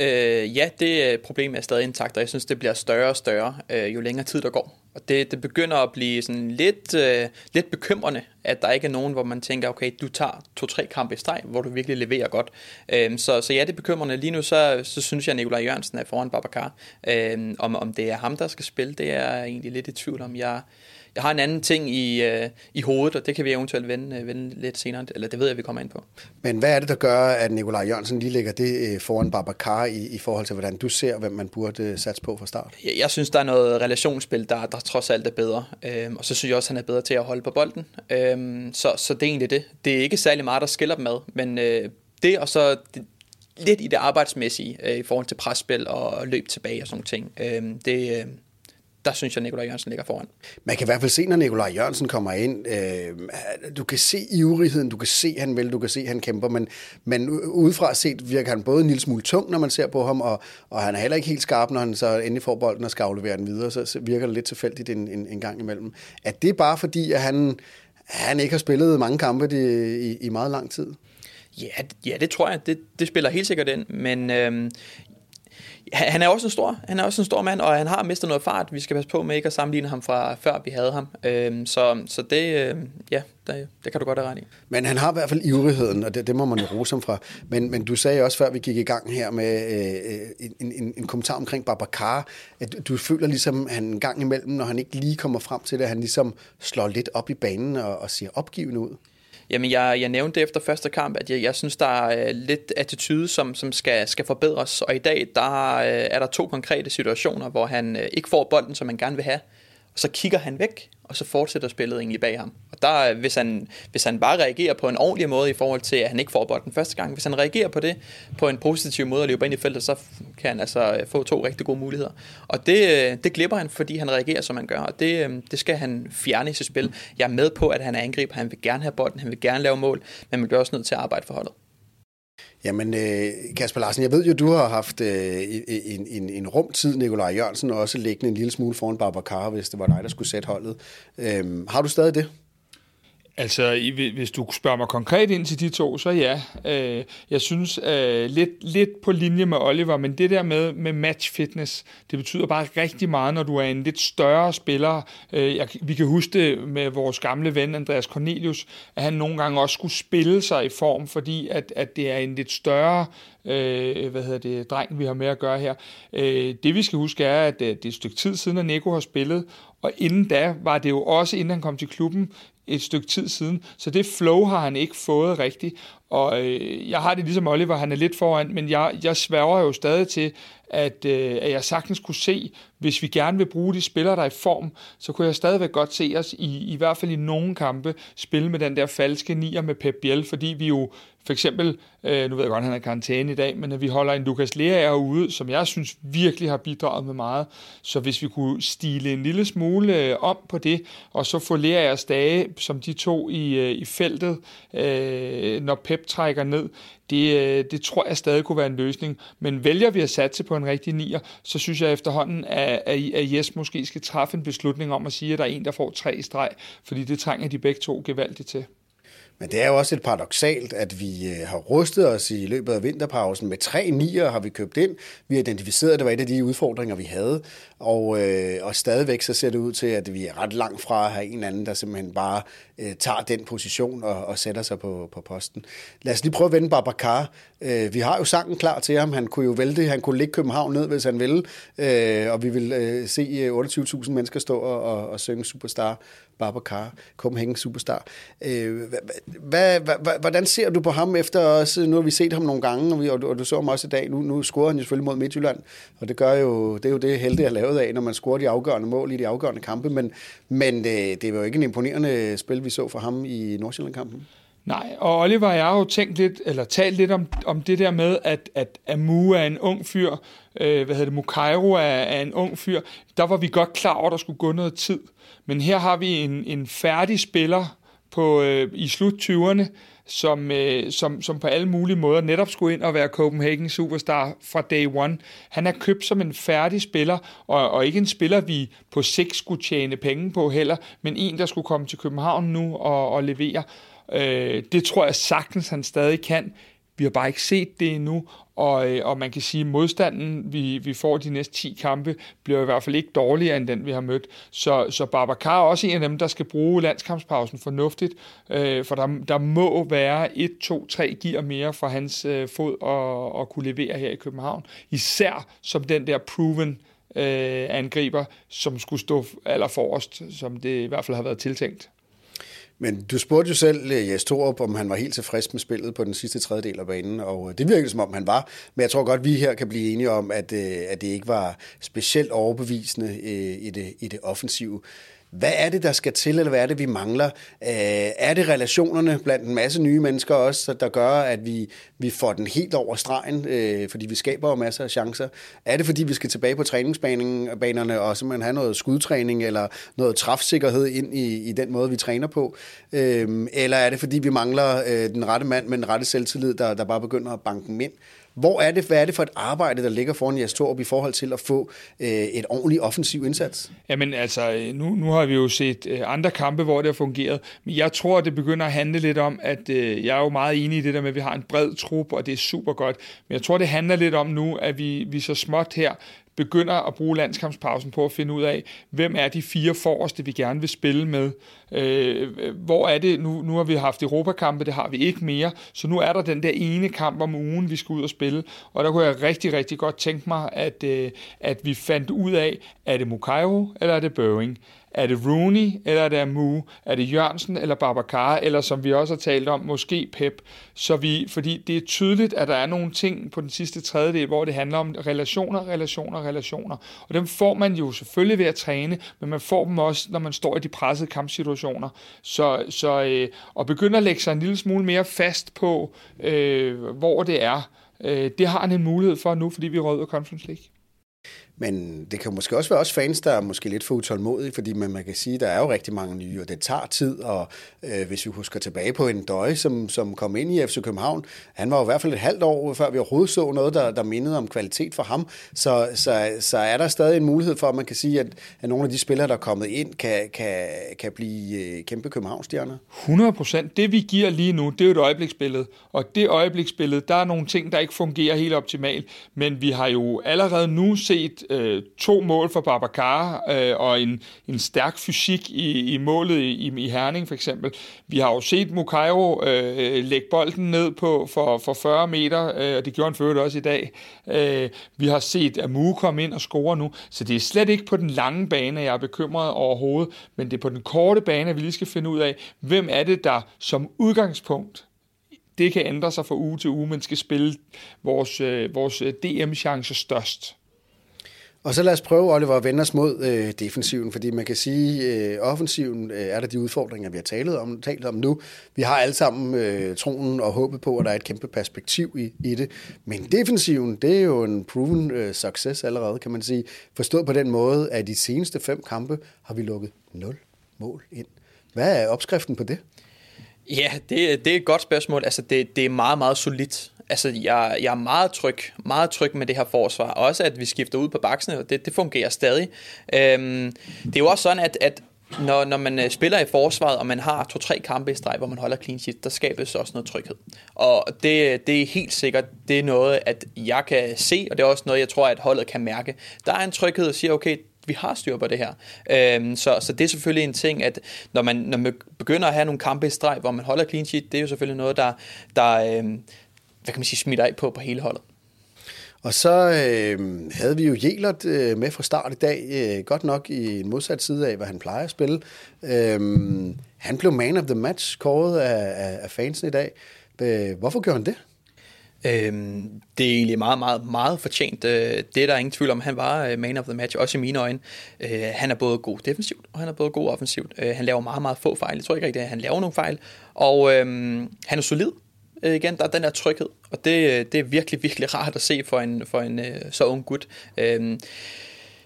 Øh, ja, det øh, problem er stadig intakt, og jeg synes, det bliver større og større, øh, jo længere tid der går. Og det, det begynder at blive sådan lidt, øh, lidt bekymrende, at der ikke er nogen, hvor man tænker, okay, du tager to-tre kampe i streg, hvor du virkelig leverer godt. Øhm, så, så ja, det er bekymrende. Lige nu, så, så synes jeg, at Nikolaj Jørgensen er foran Babacar. Øhm, om, om det er ham, der skal spille, det er jeg egentlig lidt i tvivl om. Jeg, jeg har en anden ting i, øh, i hovedet, og det kan vi eventuelt vende, øh, vende lidt senere, eller det ved jeg, vi kommer ind på. Men hvad er det, der gør, at Nikolaj Jørgensen lige lægger det øh, foran Babacar i, i forhold til, hvordan du ser, hvem man burde øh, satse på fra start? Jeg, jeg synes, der er noget relationsspil, der, der trods alt er bedre, øhm, og så synes jeg også, at han er bedre til at holde på bolden. Øhm, så, så det er egentlig det. Det er ikke særlig meget, der skiller dem ad, men øh, det og så... Det, lidt i det arbejdsmæssige øh, i forhold til presspil og løb tilbage og sådan ting. Øh, det, øh, der synes jeg, Nikolaj Jørgensen ligger foran. Man kan i hvert fald se, når Nikolaj Jørgensen kommer ind, øh, du kan se ivrigheden, du kan se, han vil, du kan se, han kæmper, men, men udefra set virker han både en lille smule tung, når man ser på ham, og, og han er heller ikke helt skarp, når han så endelig får bolden og skal aflevere den videre, så, virker det lidt tilfældigt en, en, en gang imellem. Er det bare fordi, at han, han ikke har spillet mange kampe i, i, i meget lang tid? Ja, ja, det tror jeg. Det, det spiller helt sikkert ind. Men øhm, han er også en stor, han er også en stor mand, og han har mistet noget fart. Vi skal passe på med ikke at sammenligne ham fra før vi havde ham. Øhm, så, så det, øh, ja, det, det kan du godt have ret i. Men han har i hvert fald ivrigheden, og det, det må man jo rose ham fra. Men, men du sagde også, før vi gik i gang her med øh, øh en, en, en kommentar omkring Babacar, at du føler ligesom, han en gang imellem, når han ikke lige kommer frem til det, han ligesom slår lidt op i banen og, og ser opgivende ud. Jamen, jeg, jeg nævnte efter første kamp, at jeg, jeg synes, der er øh, lidt attitude, som, som skal, skal forbedres. Og i dag, der øh, er der to konkrete situationer, hvor han øh, ikke får bolden, som man gerne vil have. Og så kigger han væk, og så fortsætter spillet egentlig bag ham. Og Og der, øh, hvis, han, hvis han bare reagerer på en ordentlig måde i forhold til, at han ikke får bolden første gang, hvis han reagerer på det på en positiv måde og løber ind i feltet, så kan han altså øh, få to rigtig gode muligheder. Og det, øh, det glipper han, fordi han reagerer, som han gør, og det, det skal han fjerne i sit spil. Jeg er med på, at han er angriber, han vil gerne have bolden, han vil gerne lave mål, men man bliver også nødt til at arbejde for holdet. Jamen, øh, Kasper Larsen, jeg ved jo, du har haft øh, en, en, en rumtid, Nikolaj Jørgensen, og også liggende en lille smule foran Babacar, hvis det var dig, der skulle sætte holdet. Øhm, har du stadig det? Altså, hvis du spørger mig konkret ind til de to, så ja. Øh, jeg synes øh, lidt, lidt på linje med Oliver, men det der med, med match fitness, det betyder bare rigtig meget, når du er en lidt større spiller. Øh, jeg, vi kan huske det med vores gamle ven Andreas Cornelius, at han nogle gange også skulle spille sig i form, fordi at, at det er en lidt større øh, hvad hedder det, dreng, vi har med at gøre her. Øh, det vi skal huske er, at øh, det er et stykke tid siden, at Nico har spillet, og inden da var det jo også, inden han kom til klubben, et stykke tid siden. Så det flow har han ikke fået rigtigt. Og øh, jeg har det ligesom Oliver, han er lidt foran, men jeg, jeg sværger jo stadig til, at, øh, at jeg sagtens kunne se, hvis vi gerne vil bruge de spillere, der er i form, så kunne jeg stadigvæk godt se os, i, i hvert fald i nogle kampe, spille med den der falske nier med Pep Biel, fordi vi jo for eksempel, øh, nu ved jeg godt, at han er i karantæne i dag, men at vi holder en Lukas Lea ude, som jeg synes virkelig har bidraget med meget. Så hvis vi kunne stile en lille smule øh, om på det, og så få Lea dage, som de to i, øh, i feltet, øh, når Pep trækker ned, det, øh, det tror jeg stadig kunne være en løsning. Men vælger vi at satse på en rigtig nier, så synes jeg efterhånden, at, at Jes måske skal træffe en beslutning om at sige, at der er en, der får tre i streg, fordi det trænger de begge to gevaldigt til. Men det er jo også et paradoxalt, at vi øh, har rustet os i løbet af vinterpausen med tre nier har vi købt ind. Vi har identificeret, at det var et af de udfordringer, vi havde. Og, øh, og stadigvæk så ser det ud til, at vi er ret langt fra at have en anden, der simpelthen bare øh, tager den position og, og sætter sig på, på posten. Lad os lige prøve at vende Babacar. Øh, vi har jo sangen klar til ham. Han kunne jo vælte, han kunne ligge København ned, hvis han ville. Øh, og vi vil øh, se øh, 28.000 mennesker stå og, og, og synge Superstar Babacar, Copenhagen Superstar. Øh, hvad, hvad, hvordan ser du på ham efter også, nu har vi set ham nogle gange, og, vi, og, du, og du så ham også i dag, nu, nu scorer han jo selvfølgelig mod Midtjylland, og det gør jo, det er jo det heldige at lavet af, når man scorer de afgørende mål i de afgørende kampe, men, men det, øh, det var jo ikke en imponerende spil, vi så fra ham i Nordsjælland-kampen. Nej, og Oliver og jeg har jo tænkt lidt, eller talt lidt om, om det der med, at, at Amu er en ung fyr, øh, hvad hedder det, Mukairo er, er en ung fyr. Der var vi godt klar over, at der skulle gå noget tid. Men her har vi en, en færdig spiller på, øh, i slut 20'erne, som, øh, som, som på alle mulige måder netop skulle ind og være Copenhagen Superstar fra day one. Han er købt som en færdig spiller, og, og ikke en spiller, vi på sigt skulle tjene penge på heller, men en, der skulle komme til København nu og, og levere. Øh, det tror jeg sagtens, han stadig kan. Vi har bare ikke set det endnu, og, øh, og man kan sige, at modstanden, vi, vi får de næste 10 kampe, bliver i hvert fald ikke dårligere end den, vi har mødt. Så, så Babacar er også en af dem, der skal bruge landskampspausen fornuftigt, øh, for der, der må være 1, 2, 3 gear mere fra hans øh, fod at, at kunne levere her i København. Især som den der proven øh, angriber, som skulle stå allerforrest, som det i hvert fald har været tiltænkt. Men du spurgte jo selv øh, Jes Torup, om han var helt tilfreds med spillet på den sidste tredjedel af banen, og øh, det virkede som om han var. Men jeg tror godt, vi her kan blive enige om, at, øh, at det ikke var specielt overbevisende i det, i det offensive. Hvad er det, der skal til, eller hvad er det, vi mangler? Øh, er det relationerne blandt en masse nye mennesker også, der gør, at vi, vi får den helt over stregen, øh, fordi vi skaber jo masser af chancer? Er det, fordi vi skal tilbage på træningsbanerne og simpelthen have noget skudtræning eller noget træfsikkerhed ind i, i den måde, vi træner på? Øh, eller er det, fordi vi mangler øh, den rette mand med den rette selvtillid, der, der bare begynder at banke dem ind? Hvor er det, hvad er det for et arbejde, der ligger foran jeres Torp i forhold til at få øh, et ordentligt offensiv indsats? Jamen altså, nu, nu har vi jo set øh, andre kampe, hvor det har fungeret, men jeg tror, at det begynder at handle lidt om, at øh, jeg er jo meget enig i det der med, at vi har en bred trup, og det er super godt, men jeg tror, det handler lidt om nu, at vi, vi så småt her begynder at bruge landskampspausen på at finde ud af, hvem er de fire forreste, vi gerne vil spille med. Øh, hvor er det, nu, nu har vi haft Europakampe, det har vi ikke mere, så nu er der den der ene kamp om ugen, vi skal ud og spille, og der kunne jeg rigtig, rigtig godt tænke mig, at, øh, at vi fandt ud af, er det Mukairo, eller er det Børing? Er det Rooney, eller er det Amu? Er det Jørgensen eller Babacar? Eller som vi også har talt om, måske Pep. Så vi, fordi det er tydeligt, at der er nogle ting på den sidste tredjedel, hvor det handler om relationer, relationer, relationer. Og dem får man jo selvfølgelig ved at træne, men man får dem også, når man står i de pressede kampsituationer. Så, så øh, at begynde at lægge sig en lille smule mere fast på, øh, hvor det er, øh, det har han en mulighed for nu, fordi vi er rød Conference League. Men det kan måske også være os fans, der er måske lidt for utålmodige, fordi man, man kan sige, at der er jo rigtig mange nye, og det tager tid, og øh, hvis vi husker tilbage på en døje, som, som kom ind i FC København, han var jo i hvert fald et halvt år, før vi overhovedet så noget, der, der mindede om kvalitet for ham, så, så, så er der stadig en mulighed for, at man kan sige, at, at nogle af de spillere, der er kommet ind, kan, kan, kan blive øh, kæmpe København-stjerner. 100 procent. Det vi giver lige nu, det er jo et øjebliksbillede, og det øjebliksbillede, der er nogle ting, der ikke fungerer helt optimalt, men vi har jo allerede nu set øh, to mål for Babacar øh, og en, en stærk fysik i, i målet i, i Herning for eksempel. Vi har jo set Mukairo øh, lægge bolden ned på for, for 40 meter, øh, og det gjorde han for også i dag. Øh, vi har set Amu komme ind og score nu, så det er slet ikke på den lange bane, jeg er bekymret overhovedet, men det er på den korte bane, at vi lige skal finde ud af, hvem er det, der som udgangspunkt det kan ændre sig fra uge til uge, men skal spille vores, øh, vores øh, DM-chancer størst. Og så lad os prøve, Oliver, at vende os mod øh, defensiven, fordi man kan sige, øh, offensiven øh, er der de udfordringer, vi har talt om, talt om nu. Vi har alle sammen øh, troen og håbet på, at der er et kæmpe perspektiv i, i det. Men defensiven, det er jo en proven øh, success allerede, kan man sige. Forstået på den måde, at de seneste fem kampe har vi lukket 0 mål ind. Hvad er opskriften på det? Ja, det, det er et godt spørgsmål. Altså, det, det er meget, meget solidt altså, jeg, jeg er meget tryg, meget tryg med det her forsvar. Også at vi skifter ud på baksene, og det, det fungerer stadig. Øhm, det er jo også sådan, at, at når, når man øh, spiller i forsvaret, og man har to-tre kampe i streg, hvor man holder clean sheet, der skabes også noget tryghed. Og det, det er helt sikkert, det er noget, at jeg kan se, og det er også noget, jeg tror, at holdet kan mærke. Der er en tryghed og siger, okay, vi har styr på det her. Øhm, så, så det er selvfølgelig en ting, at når man, når man begynder at have nogle kampe i streg, hvor man holder clean sheet, det er jo selvfølgelig noget, der, der, øhm, hvad kan man sige, smitter af på, på hele holdet. Og så øh, havde vi jo Jelert øh, med fra start i dag, øh, godt nok i en modsat side af, hvad han plejer at spille. Øh, han blev man of the match, kåret af, af, af fansen i dag. Øh, hvorfor gjorde han det? Øhm, det er egentlig meget, meget, meget fortjent. Øh, det er der ingen tvivl om. Han var øh, man of the match, også i mine øjne. Øh, han er både god defensivt, og han er både god offensivt. Øh, han laver meget, meget få fejl. Jeg tror ikke rigtigt, at han laver nogle fejl. Og øh, han er solid øh, igen, der er den der tryghed, og det, øh, det er virkelig, virkelig rart at se for en, for en øh, så ung gut. Øh,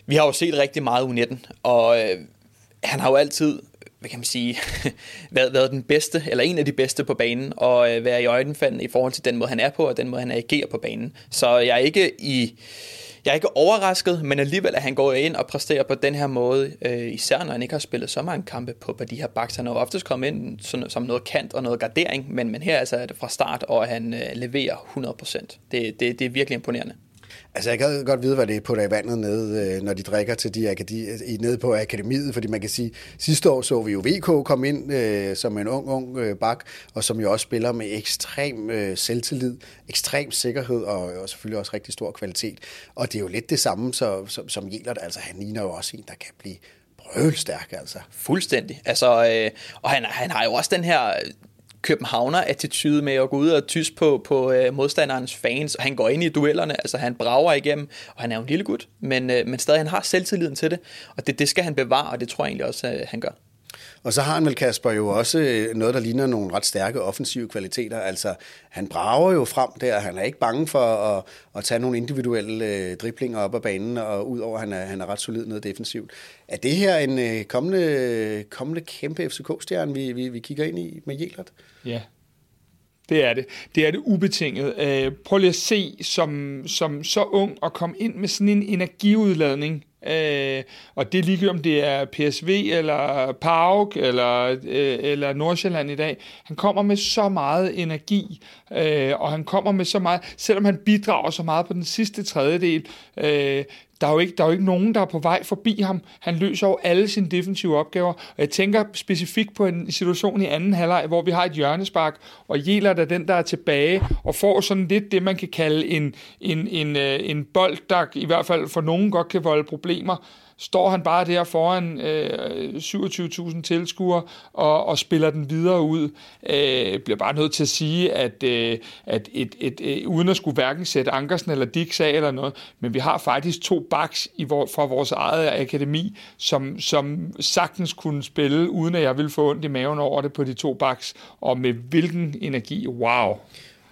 vi har jo set rigtig meget U19, og øh, han har jo altid hvad kan man sige, været, været den bedste, eller en af de bedste på banen, og øh, være i øjenfaldende i forhold til den måde, han er på, og den måde, han agerer på banen. Så jeg er ikke i jeg er ikke overrasket, men alligevel, at han går ind og præsterer på den her måde, øh, især når han ikke har spillet så mange kampe på, på de her backs. Han har oftest kommet ind sådan, som noget kant og noget gardering, men, men her altså er det fra start, og han øh, leverer 100%. Det, det, det er virkelig imponerende. Altså, jeg kan godt vide, hvad det er på der i vandet nede, øh, når de drikker til de akademi, nede på akademiet, fordi man kan sige, sidste år så vi jo VK komme ind øh, som en ung, ung øh, bak, og som jo også spiller med ekstrem øh, selvtillid, ekstrem sikkerhed og, og selvfølgelig også rigtig stor kvalitet. Og det er jo lidt det samme så, som, som Jelert, altså han ligner jo også en, der kan blive brølstærk, altså. Fuldstændig. Altså, øh, og han, han har jo også den her københavner-attitude med at gå ud og tyse på, på øh, modstanderens fans, og han går ind i duellerne, altså han brager igennem, og han er jo en lille gut, men, øh, men stadig han har selvtilliden til det, og det, det skal han bevare, og det tror jeg egentlig også, øh, han gør. Og så har han vel, Kasper, jo også øh, noget, der ligner nogle ret stærke offensive kvaliteter. Altså, han brager jo frem der. Han er ikke bange for at, at tage nogle individuelle øh, driblinger op ad banen, og udover at han er, han er ret solid ned defensivt. Er det her en øh, kommende, kommende kæmpe FCK-stjerne, vi, vi, vi kigger ind i med Jelert? Ja, det er det. Det er det ubetinget. Øh, prøv lige at se som, som så ung at komme ind med sådan en energiudladning, Øh, og det er ligegyldigt, om det er PSV eller PAOK eller, øh, eller Nordsjælland i dag. Han kommer med så meget energi, øh, og han kommer med så meget, selvom han bidrager så meget på den sidste tredjedel, øh, der er, jo ikke, der er jo ikke nogen, der er på vej forbi ham. Han løser jo alle sine defensive opgaver. Og jeg tænker specifikt på en situation i anden halvleg, hvor vi har et hjørnespark, og Jelert er den, der er tilbage, og får sådan lidt det, man kan kalde en, en, en, øh, en bold, der i hvert fald for nogen godt kan volde problemer står han bare der foran øh, 27.000 tilskuere og, og spiller den videre ud. Øh, bliver bare nødt til at sige, at, øh, at et, et, øh, uden at skulle hverken sætte Ankersen eller Dix af eller noget, men vi har faktisk to backs i vor, fra vores eget akademi, som, som sagtens kunne spille, uden at jeg ville få ondt i maven over det på de to backs, og med hvilken energi. Wow!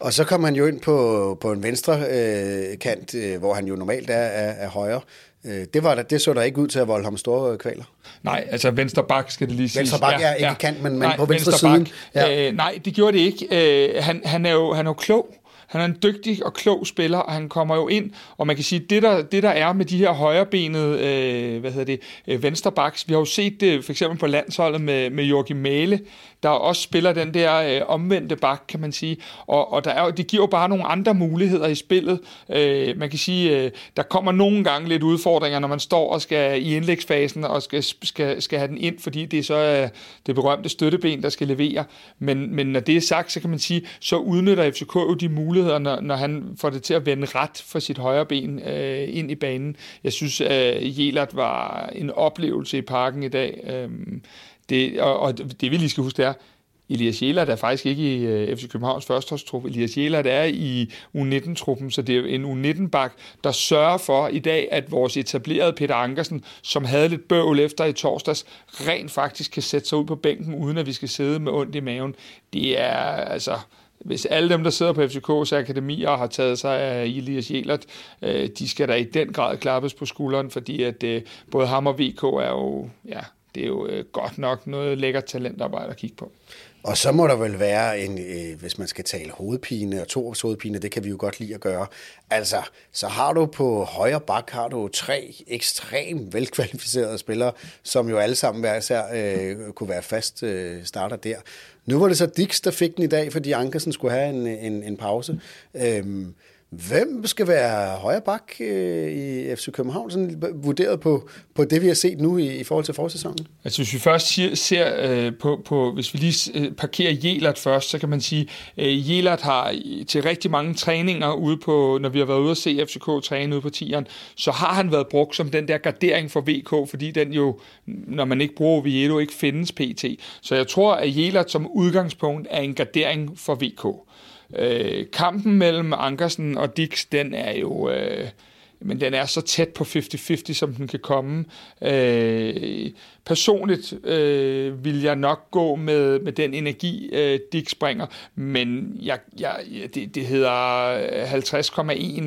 Og så kom han jo ind på, på en venstre øh, kant, øh, hvor han jo normalt er, er, er højre. Øh, det, var der, det så der ikke ud til at volde ham store kvaler. Nej, altså venstre bak skal det lige sige. Venstre bak ja, er ikke ja. kant, men, men nej, på venstre, venstre siden. Ja. Øh, nej, det gjorde det ikke. Øh, han, han, er jo, han er jo klog. Han er en dygtig og klog spiller, og han kommer jo ind, og man kan sige, det der, det der er med de her højrebenede, øh, hvad hedder det, øh, vensterbacks, vi har jo set det for eksempel på landsholdet med, med Joachim Male, der også spiller den der øh, omvendte bak, kan man sige. Og, og der er, det giver jo bare nogle andre muligheder i spillet. Øh, man kan sige, øh, der kommer nogle gange lidt udfordringer, når man står og skal i indlægsfasen og skal, skal, skal have den ind, fordi det er så øh, det berømte støtteben, der skal levere. Men, men når det er sagt, så kan man sige, så udnytter FCK jo de muligheder, når, når han får det til at vende ret for sit højre ben øh, ind i banen. Jeg synes, at øh, Jelert var en oplevelse i parken i dag. Øh, det, og, og det vi lige skal huske, det er, Elias Jelert er faktisk ikke i øh, FC Københavns førsteholdstrup. Elias Jelert er i U19-truppen, så det er en U19-bak, der sørger for i dag, at vores etablerede Peter Ankersen, som havde lidt bøvl efter i torsdags, rent faktisk kan sætte sig ud på bænken, uden at vi skal sidde med ondt i maven. Det er altså hvis alle dem, der sidder på FCK's akademier har taget sig af Elias Jelert, øh, de skal da i den grad klappes på skulderen, fordi at øh, både ham og VK er jo ja, det er jo øh, godt nok noget lækkert talentarbejde at kigge på. Og så må der vel være en, øh, hvis man skal tale hovedpine og to hovedpine, det kan vi jo godt lide at gøre. Altså, så har du på højre bak, har du tre ekstremt velkvalificerede spillere, som jo alle sammen hver især øh, kunne være fast øh, starter der. Nu var det så Dix, der fik den i dag, fordi Ankersen skulle have en, en, en pause. Øhm, Hvem skal være højre bak øh, i FC København, sådan vurderet på, på det, vi har set nu i, i forhold til forsæsonen? Altså hvis vi først ser, ser øh, på, på, hvis vi lige øh, parkerer Jelert først, så kan man sige, øh, Jelert har til rigtig mange træninger ude på, når vi har været ude at se FCK træne ude på tieren, så har han været brugt som den der gardering for VK, fordi den jo, når man ikke bruger Oviedo, ikke findes PT. Så jeg tror, at Jelert som udgangspunkt er en gardering for VK. Øh, kampen mellem Ankersen og Dix, den er jo... Øh, men den er så tæt på 50-50, som den kan komme. Øh, personligt øh, vil jeg nok gå med, med den energi, øh, Dick springer, men jeg, jeg, det, det hedder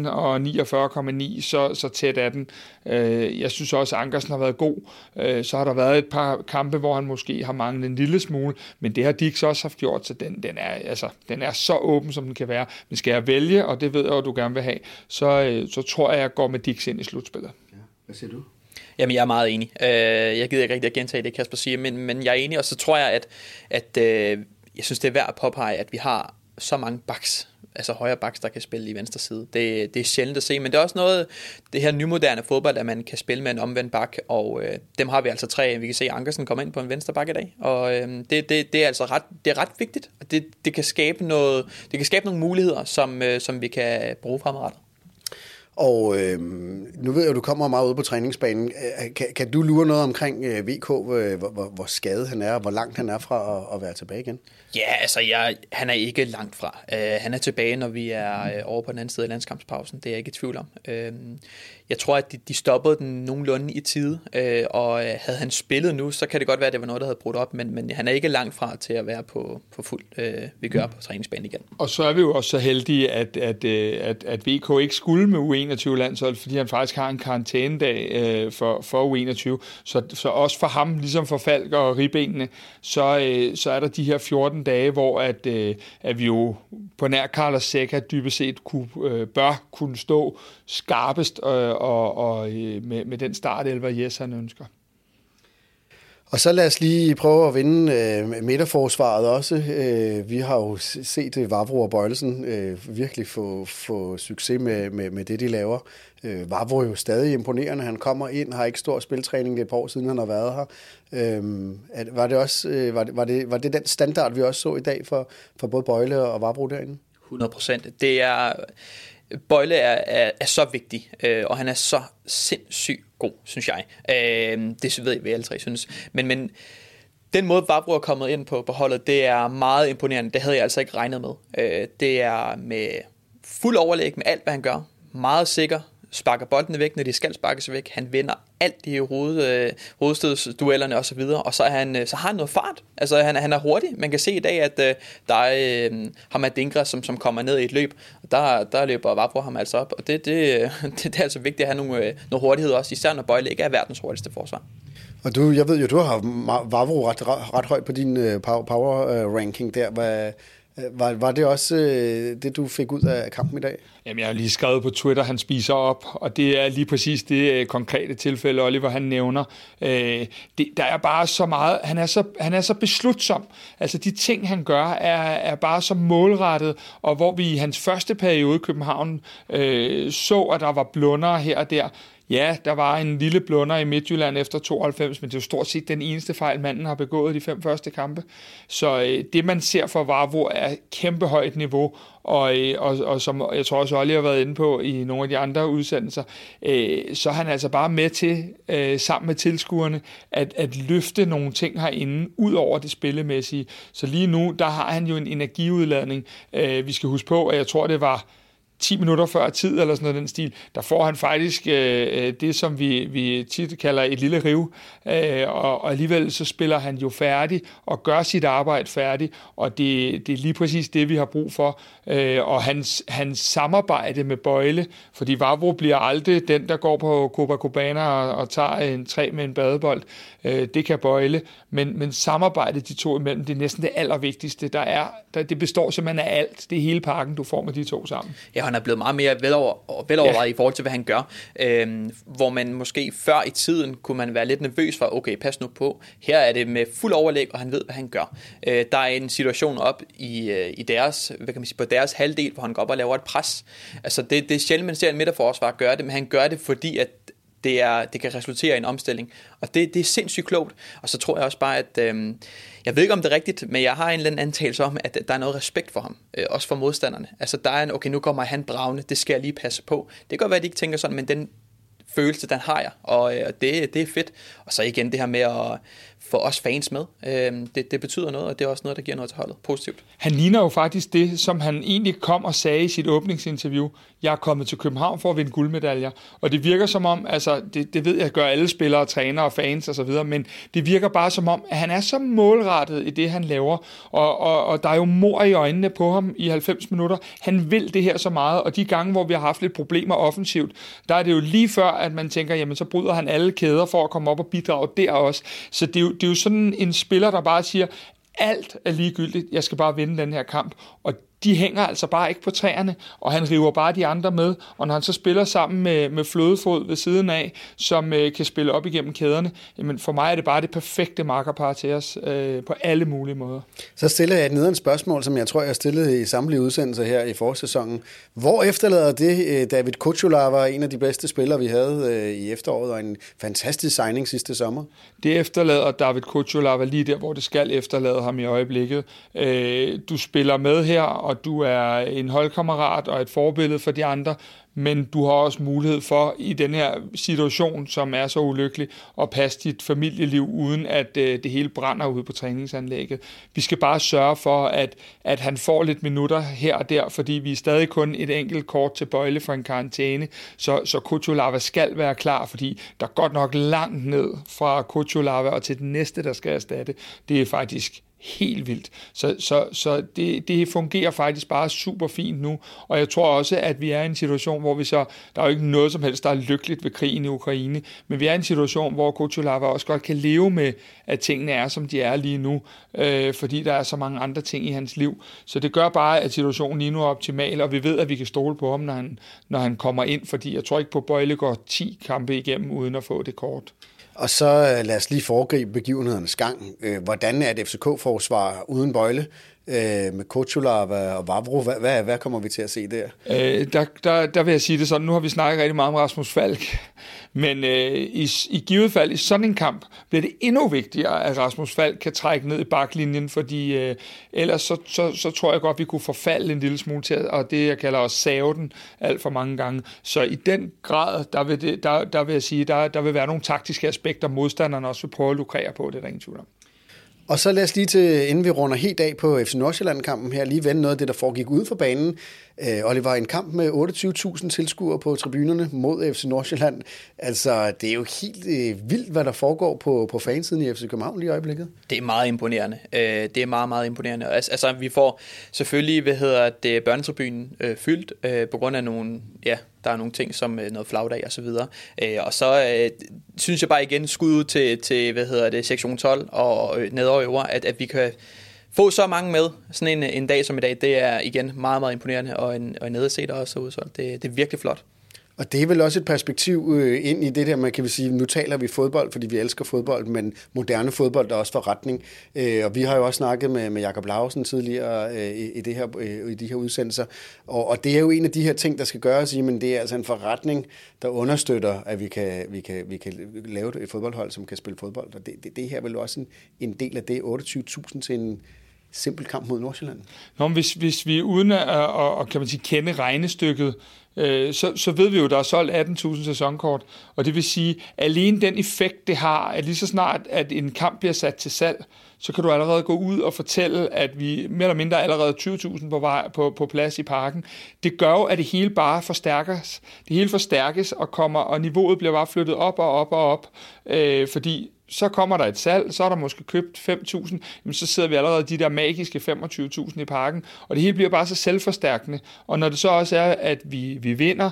50,1 og 49,9, så, så tæt er den. Øh, jeg synes også, at Ankersen har været god. Øh, så har der været et par kampe, hvor han måske har manglet en lille smule, men det har Dix også haft gjort, så den, den, er, altså, den er så åben, som den kan være. Men skal jeg vælge, og det ved jeg, at du gerne vil have, så, øh, så tror jeg, at jeg går med Dix ind i slutspillet. Ja. Hvad siger du? Jamen, jeg er meget enig. Øh, jeg gider ikke rigtig at gentage det, Kasper siger, men, men jeg er enig, og så tror jeg, at, at øh, jeg synes, det er værd at påpege, at vi har så mange backs, altså højre backs, der kan spille i venstre side. Det, det er sjældent at se, men det er også noget, det her nymoderne fodbold, at man kan spille med en omvendt bak, og øh, dem har vi altså tre. Vi kan se, at Ankersen kommer ind på en venstre bak i dag, og øh, det, det, det, er altså ret, det er ret vigtigt, og det, det, kan skabe noget, det kan skabe nogle muligheder, som, øh, som vi kan bruge fremadrettet. Og øh, nu ved jeg, at du kommer meget ud på træningsbanen. Øh, kan, kan du lure noget omkring øh, VK, øh, hvor, hvor, hvor skadet han er, og hvor langt han er fra at, at være tilbage igen? Ja, altså jeg, han er ikke langt fra. Uh, han er tilbage, når vi er uh, over på den anden side af landskampspausen. Det er jeg ikke i tvivl om. Uh, jeg tror, at de, de stoppede den nogenlunde i tide, øh, og øh, havde han spillet nu, så kan det godt være, at det var noget, der havde brudt op, men, men han er ikke langt fra til at være på, på fuld øh, vi gør på træningsbanen igen. Og så er vi jo også så heldige, at, at, øh, at, at VK ikke skulle med U21-landshold, fordi han faktisk har en karantænedag øh, for, for U21. Så, så også for ham, ligesom for Falk og Ribenene, så, øh, så er der de her 14 dage, hvor at, øh, at vi jo på nær Carlos Seca dybest set kunne, øh, bør kunne stå skarpest øh, og, og øh, med, med den startelver, Jes han ønsker. Og så lad os lige prøve at vinde øh, midterforsvaret også. Øh, vi har jo set øh, Vavro og Bøjlesen øh, virkelig få, få succes med, med, med det, de laver. Øh, Vavro er jo stadig imponerende. Han kommer ind, har ikke stor spiltræning det et par år siden, han har været her. Øh, at, var, det også, øh, var, det, var, det, var det den standard, vi også så i dag for, for både Bøjle og Vavro derinde? 100 procent. Det er... Bøjle er, er, er så vigtig, øh, og han er så sindssygt god, synes jeg. Øh, det ved jeg, vi alle tre synes. Men, men den måde, Vabro er kommet ind på, på holdet, det er meget imponerende. Det havde jeg altså ikke regnet med. Øh, det er med fuld overlæg med alt, hvad han gør. Meget sikker, sparker boldene væk, når de skal sparkes væk. Han vinder alt i hoved, øh, hovedstødsduellerne osv., og så, er han, øh, så har han noget fart. Altså, han, han er hurtig. Man kan se i dag, at øh, der er øh, ham Dinkra, som, som kommer ned i et løb, og der, der løber Vavro ham altså op, og det, det, øh, det, det er altså vigtigt at have nogle, øh, noget hurtighed også, især når Bøjle ikke er verdens hurtigste forsvar. Og du, jeg ved jo, du har Vavro ret, ret, ret højt på din øh, power, øh, ranking der. Hvad, Øh, var, var det også øh, det, du fik ud af kampen i dag? Jamen, jeg har lige skrevet på Twitter, han spiser op, og det er lige præcis det øh, konkrete tilfælde, Oliver han nævner. Øh, det, der er bare så meget, han er så, han er så beslutsom. Altså, de ting, han gør, er, er bare så målrettet, og hvor vi i hans første periode i København øh, så, at der var blunder her og der, Ja, der var en lille blunder i Midtjylland efter 92, men det er jo stort set den eneste fejl, manden har begået de fem første kampe. Så øh, det, man ser for Varvo, er kæmpe højt niveau, og, øh, og, og som jeg tror også Olli har været inde på i nogle af de andre udsendelser, øh, så er han altså bare med til, øh, sammen med tilskuerne, at, at løfte nogle ting herinde, ud over det spillemæssige. Så lige nu, der har han jo en energiudladning. Øh, vi skal huske på, at jeg tror, det var 10 minutter før tid, eller sådan noget den stil, der får han faktisk øh, øh, det, som vi, vi tit kalder et lille riv, øh, og, og alligevel så spiller han jo færdig, og gør sit arbejde færdig, og det, det er lige præcis det, vi har brug for, øh, og hans, hans samarbejde med Bøjle, fordi Vavro bliver aldrig den, der går på Copacabana og, og tager en træ med en badebold, øh, det kan Bøjle, men, men samarbejdet de to imellem, det er næsten det allervigtigste, der er, der, det består simpelthen af alt, det er hele pakken, du får med de to sammen. Ja, han er blevet meget mere velover, velovervejet ja. i forhold til, hvad han gør. Øhm, hvor man måske før i tiden kunne man være lidt nervøs for, okay, pas nu på. Her er det med fuld overlæg, og han ved, hvad han gør. Øh, der er en situation op i, øh, i deres, hvad kan man sige, på deres halvdel, hvor han går op og laver et pres. Altså, det, det er sjældent, man ser en midterforsvar gøre det, men han gør det, fordi at det, er, det kan resultere i en omstilling. Og det, det er sindssygt klogt. Og så tror jeg også bare, at øh, jeg ved ikke, om det er rigtigt, men jeg har en eller anden antagelse om, at der er noget respekt for ham. Øh, også for modstanderne. Altså der er en, okay, nu kommer han bravende, det skal jeg lige passe på. Det kan godt være, at de ikke tænker sådan, men den følelse, den har jeg, og øh, det, det er fedt. Og så igen det her med at få os fans med. Øh, det, det betyder noget, og det er også noget, der giver noget til holdet. Positivt. Han ligner jo faktisk det, som han egentlig kom og sagde i sit åbningsinterview. Jeg er kommet til København for at vinde guldmedaljer. Og det virker som om, altså det, det ved jeg, gør alle spillere, trænere, fans osv., men det virker bare som om, at han er så målrettet i det, han laver. Og, og, og der er jo mor i øjnene på ham i 90 minutter. Han vil det her så meget, og de gange, hvor vi har haft lidt problemer offensivt, der er det jo lige før, at man tænker, jamen så bryder han alle kæder for at komme op og bidrage der også. Så det er jo, det er jo sådan en spiller, der bare siger, alt er ligegyldigt, jeg skal bare vinde den her kamp. Og de hænger altså bare ikke på træerne, og han river bare de andre med. Og når han så spiller sammen med, med Flødefod ved siden af, som øh, kan spille op igennem kæderne, jamen for mig er det bare det perfekte markerpar til os øh, på alle mulige måder. Så stiller jeg et nederen spørgsmål, som jeg tror, jeg har stillet i samtlige udsendelser her i forsæsonen. Hvor efterlader det øh, David Kuchulava, en af de bedste spillere, vi havde øh, i efteråret, og en fantastisk signing sidste sommer? Det efterlader David Kuchulava lige der, hvor det skal efterlade ham i øjeblikket. Øh, du spiller med her, og og du er en holdkammerat og et forbillede for de andre, men du har også mulighed for i den her situation, som er så ulykkelig, at passe dit familieliv, uden at øh, det hele brænder ud på træningsanlægget. Vi skal bare sørge for, at, at han får lidt minutter her og der, fordi vi er stadig kun et enkelt kort til bøjle for en karantæne, så, så Kutulava skal være klar, fordi der er godt nok langt ned fra Kutulava og til den næste, der skal erstatte. Det er faktisk helt vildt. Så, så, så det, det fungerer faktisk bare super fint nu, og jeg tror også, at vi er i en situation, hvor vi så, der er jo ikke noget som helst, der er lykkeligt ved krigen i Ukraine, men vi er i en situation, hvor Kutulava også godt kan leve med, at tingene er, som de er lige nu, øh, fordi der er så mange andre ting i hans liv. Så det gør bare, at situationen lige nu er optimal, og vi ved, at vi kan stole på ham, når han, når han kommer ind, fordi jeg tror ikke på, at Bøjle går 10 kampe igennem, uden at få det kort. Og så øh, lad os lige foregribe begivenhedernes gang. Øh, hvordan er et FCK-forsvar uden bøjle? Øh, med Kocholava og Vavro. Hvad, hvad, hvad kommer vi til at se der? Øh, der, der? Der vil jeg sige det sådan, nu har vi snakket rigtig meget om Rasmus Falk, men øh, i, i givet fald i sådan en kamp bliver det endnu vigtigere, at Rasmus Falk kan trække ned i baklinjen, fordi øh, ellers så, så, så tror jeg godt, vi kunne forfalde en lille smule til, og det jeg kalder også save den alt for mange gange. Så i den grad, der vil, det, der, der vil jeg sige, der, der vil være nogle taktiske aspekter, modstanderne også vil prøve at lukrere på, det er der ingen tvivl om. Og så lad os lige til, inden vi runder helt af på FC Nordsjælland-kampen her, lige vende noget af det, der foregik ude for banen. Øh, og det var en kamp med 28.000 tilskuere på tribunerne mod FC Nordsjælland. Altså, det er jo helt øh, vildt, hvad der foregår på, på fansiden i FC København lige i øjeblikket. Det er meget imponerende. Øh, det er meget, meget imponerende. Altså, altså vi får selvfølgelig, hvad hedder det, børnetribunen øh, fyldt, øh, på grund af nogle, ja, der er nogle ting som øh, noget flagdag og så videre. Øh, og så øh, synes jeg bare igen skud ud til, til hvad hedder det, sektion 12 og øh, nedover, at, at vi kan få så mange med sådan en, en dag som i dag, det er igen meget, meget imponerende, og en, og en nederset også udsolgt. Det, det er virkelig flot. Og det er vel også et perspektiv øh, ind i det der, man kan sige, nu taler vi fodbold, fordi vi elsker fodbold, men moderne fodbold er også forretning. Øh, og vi har jo også snakket med, med Jakob Lausen tidligere øh, i, det her, øh, i de her udsendelser, og, og det er jo en af de her ting, der skal gøres i, men det er altså en forretning, der understøtter, at vi kan, vi kan, vi kan lave et fodboldhold, som kan spille fodbold. Og det, det, det her er vel også en, en del af det, 28.000 til en simpel kamp mod Nordsjælland. Nå, hvis, hvis vi uden at, at, at kan man sige, kende regnestykket, øh, så, så ved vi jo, at der er solgt 18.000 sæsonkort, og det vil sige, alene den effekt, det har, at lige så snart, at en kamp bliver sat til salg, så kan du allerede gå ud og fortælle, at vi mere eller mindre allerede 20.000 på, vej, på, på plads i parken. Det gør jo, at det hele bare forstærkes. Det hele forstærkes og kommer, og niveauet bliver bare flyttet op og op og op, øh, fordi så kommer der et salg, så er der måske købt 5.000, jamen så sidder vi allerede de der magiske 25.000 i parken, og det hele bliver bare så selvforstærkende. Og når det så også er, at vi, vi vinder,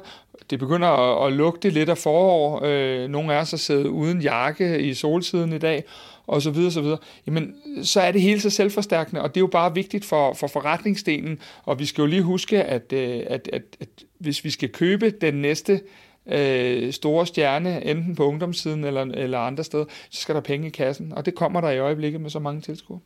det begynder at, at lugte lidt af forår, øh, nogle af os har siddet uden jakke i solsiden i dag, og så videre, så videre, jamen, så er det hele så selvforstærkende, og det er jo bare vigtigt for, for forretningsdelen, og vi skal jo lige huske, at, øh, at, at, at hvis vi skal købe den næste øh, store stjerne, enten på ungdomssiden eller, eller andre steder, så skal der penge i kassen. Og det kommer der i øjeblikket med så mange tilskuere.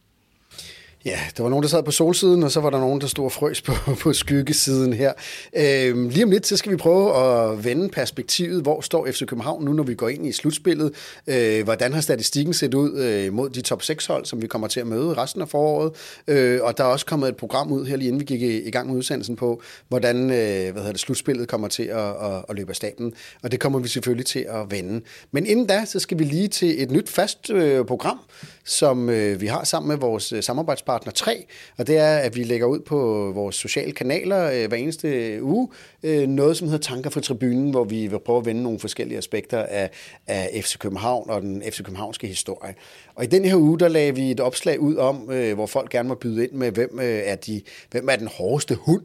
Ja, der var nogen, der sad på solsiden, og så var der nogen, der stod og frøs på, på skyggesiden her. Øhm, lige om lidt, så skal vi prøve at vende perspektivet. Hvor står FC København nu, når vi går ind i slutspillet? Øh, hvordan har statistikken set ud øh, mod de top 6 hold, som vi kommer til at møde resten af foråret? Øh, og der er også kommet et program ud her, lige inden vi gik i, i gang med udsendelsen på, hvordan øh, hvad hedder det, slutspillet kommer til at, at, at løbe af staben. Og det kommer vi selvfølgelig til at vende. Men inden da, så skal vi lige til et nyt fast øh, program, som øh, vi har sammen med vores øh, samarbejdspartner Partner 3, og det er, at vi lægger ud på vores sociale kanaler øh, hver eneste uge øh, noget, som hedder Tanker fra tribunen, hvor vi vil prøve at vende nogle forskellige aspekter af, af FC København og den FC Københavnske historie. Og i den her uge, der lagde vi et opslag ud om, øh, hvor folk gerne må byde ind med, hvem, øh, er de, hvem er den hårdeste hund,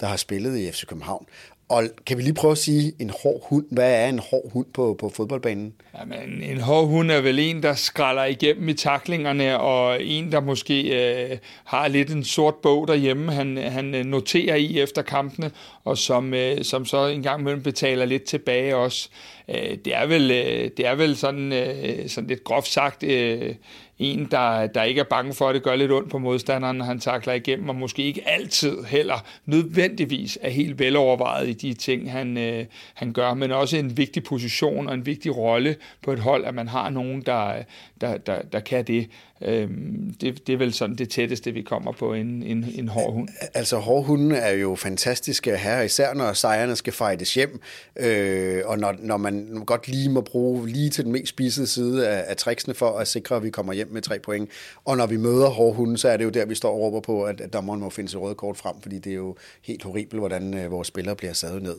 der har spillet i FC København. Og kan vi lige prøve at sige en hård hund? Hvad er en hård hund på, på fodboldbanen? Jamen, en hård hund er vel en, der skralder igennem i taklingerne, og en, der måske øh, har lidt en sort bog derhjemme, han, han øh, noterer i efter kampene, og som, øh, som så en gang imellem betaler lidt tilbage også. Øh, det, er vel, øh, det er vel sådan, øh, sådan lidt groft sagt... Øh, en, der, der ikke er bange for, at det gør lidt ondt på modstanderen, når han takler igennem, og måske ikke altid heller nødvendigvis er helt velovervejet i de ting, han, øh, han gør, men også en vigtig position og en vigtig rolle på et hold, at man har nogen, der, der, der, der kan det. Øhm, det, det er vel sådan det tætteste, vi kommer på en, en, en hård hund. Altså hård hunde er jo fantastiske her, især når sejrene skal fejdes hjem, øh, og når, når man godt lige må bruge lige til den mest spisede side af, af tricksene for at sikre, at vi kommer hjem med tre point. Og når vi møder hårde hunde, så er det jo der, vi står og råber på, at, at dommeren må finde sit røde kort frem, fordi det er jo helt horribelt, hvordan øh, vores spillere bliver sadet ned.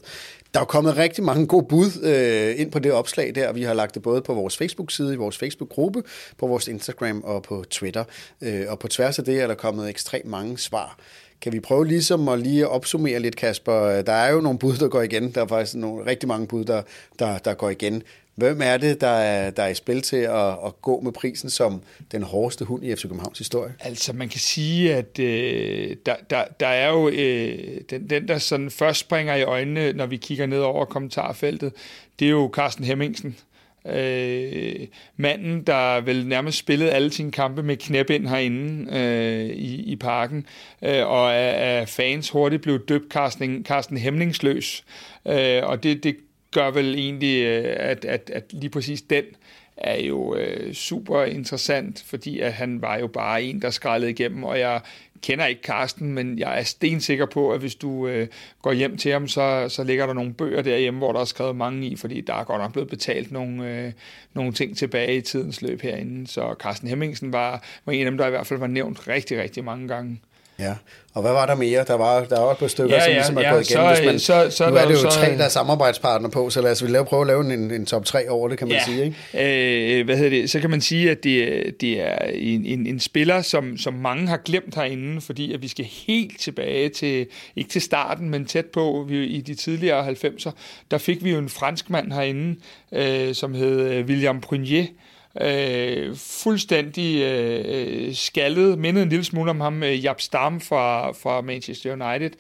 Der er kommet rigtig mange gode bud øh, ind på det opslag der, vi har lagt det både på vores Facebook-side, i vores Facebook-gruppe, på vores Instagram og på Twitter. Øh, og på tværs af det er der kommet ekstremt mange svar. Kan vi prøve ligesom at lige opsummere lidt, Kasper? Der er jo nogle bud, der går igen. Der er faktisk nogle, rigtig mange bud, der, der, der går igen. Hvem er det, der er, der er i spil til at, at gå med prisen som den hårdeste hund i FC Københavns historie? Altså, man kan sige, at øh, der, der, der er jo øh, den, den, der sådan først springer i øjnene, når vi kigger ned over kommentarfeltet, det er jo Carsten Hemmingsen. Øh, manden, der vel nærmest spillede alle sine kampe med knæb ind herinde øh, i, i parken, øh, og af, af fans hurtigt blev døbt Carsten, Carsten Hemningsløs. Øh, og det, det gør vel egentlig, øh, at, at, at lige præcis den er jo øh, super interessant, fordi at han var jo bare en, der skrællede igennem, og jeg kender ikke Karsten, men jeg er stensikker på, at hvis du øh, går hjem til ham, så, så ligger der nogle bøger derhjemme, hvor der er skrevet mange i, fordi der er godt nok blevet betalt nogle, øh, nogle ting tilbage i tidens løb herinde. Så Carsten Hemmingsen var, var en af dem, der i hvert fald var nævnt rigtig, rigtig mange gange. Ja, og hvad var der mere? Der var, der var et par stykker, Ja, som ja, ligesom er ja, gået igennem. så, Hvis man, så- så nu er det jo så- tre, der er samarbejdspartner på, så lad os vi lave, prøve at lave en, en top 3 over det, kan man ja. sige. Ikke? Øh, hvad hedder det? Så kan man sige, at det, det er en, en, en spiller, som, som mange har glemt herinde, fordi at vi skal helt tilbage til, ikke til starten, men tæt på vi, i de tidligere 90'er, der fik vi jo en franskmand herinde, øh, som hed øh, William Prunier, øh, fuldstændig øh, øh, skaldet, mindede en lille smule om ham, øh, Jap Stam fra, fra Manchester United,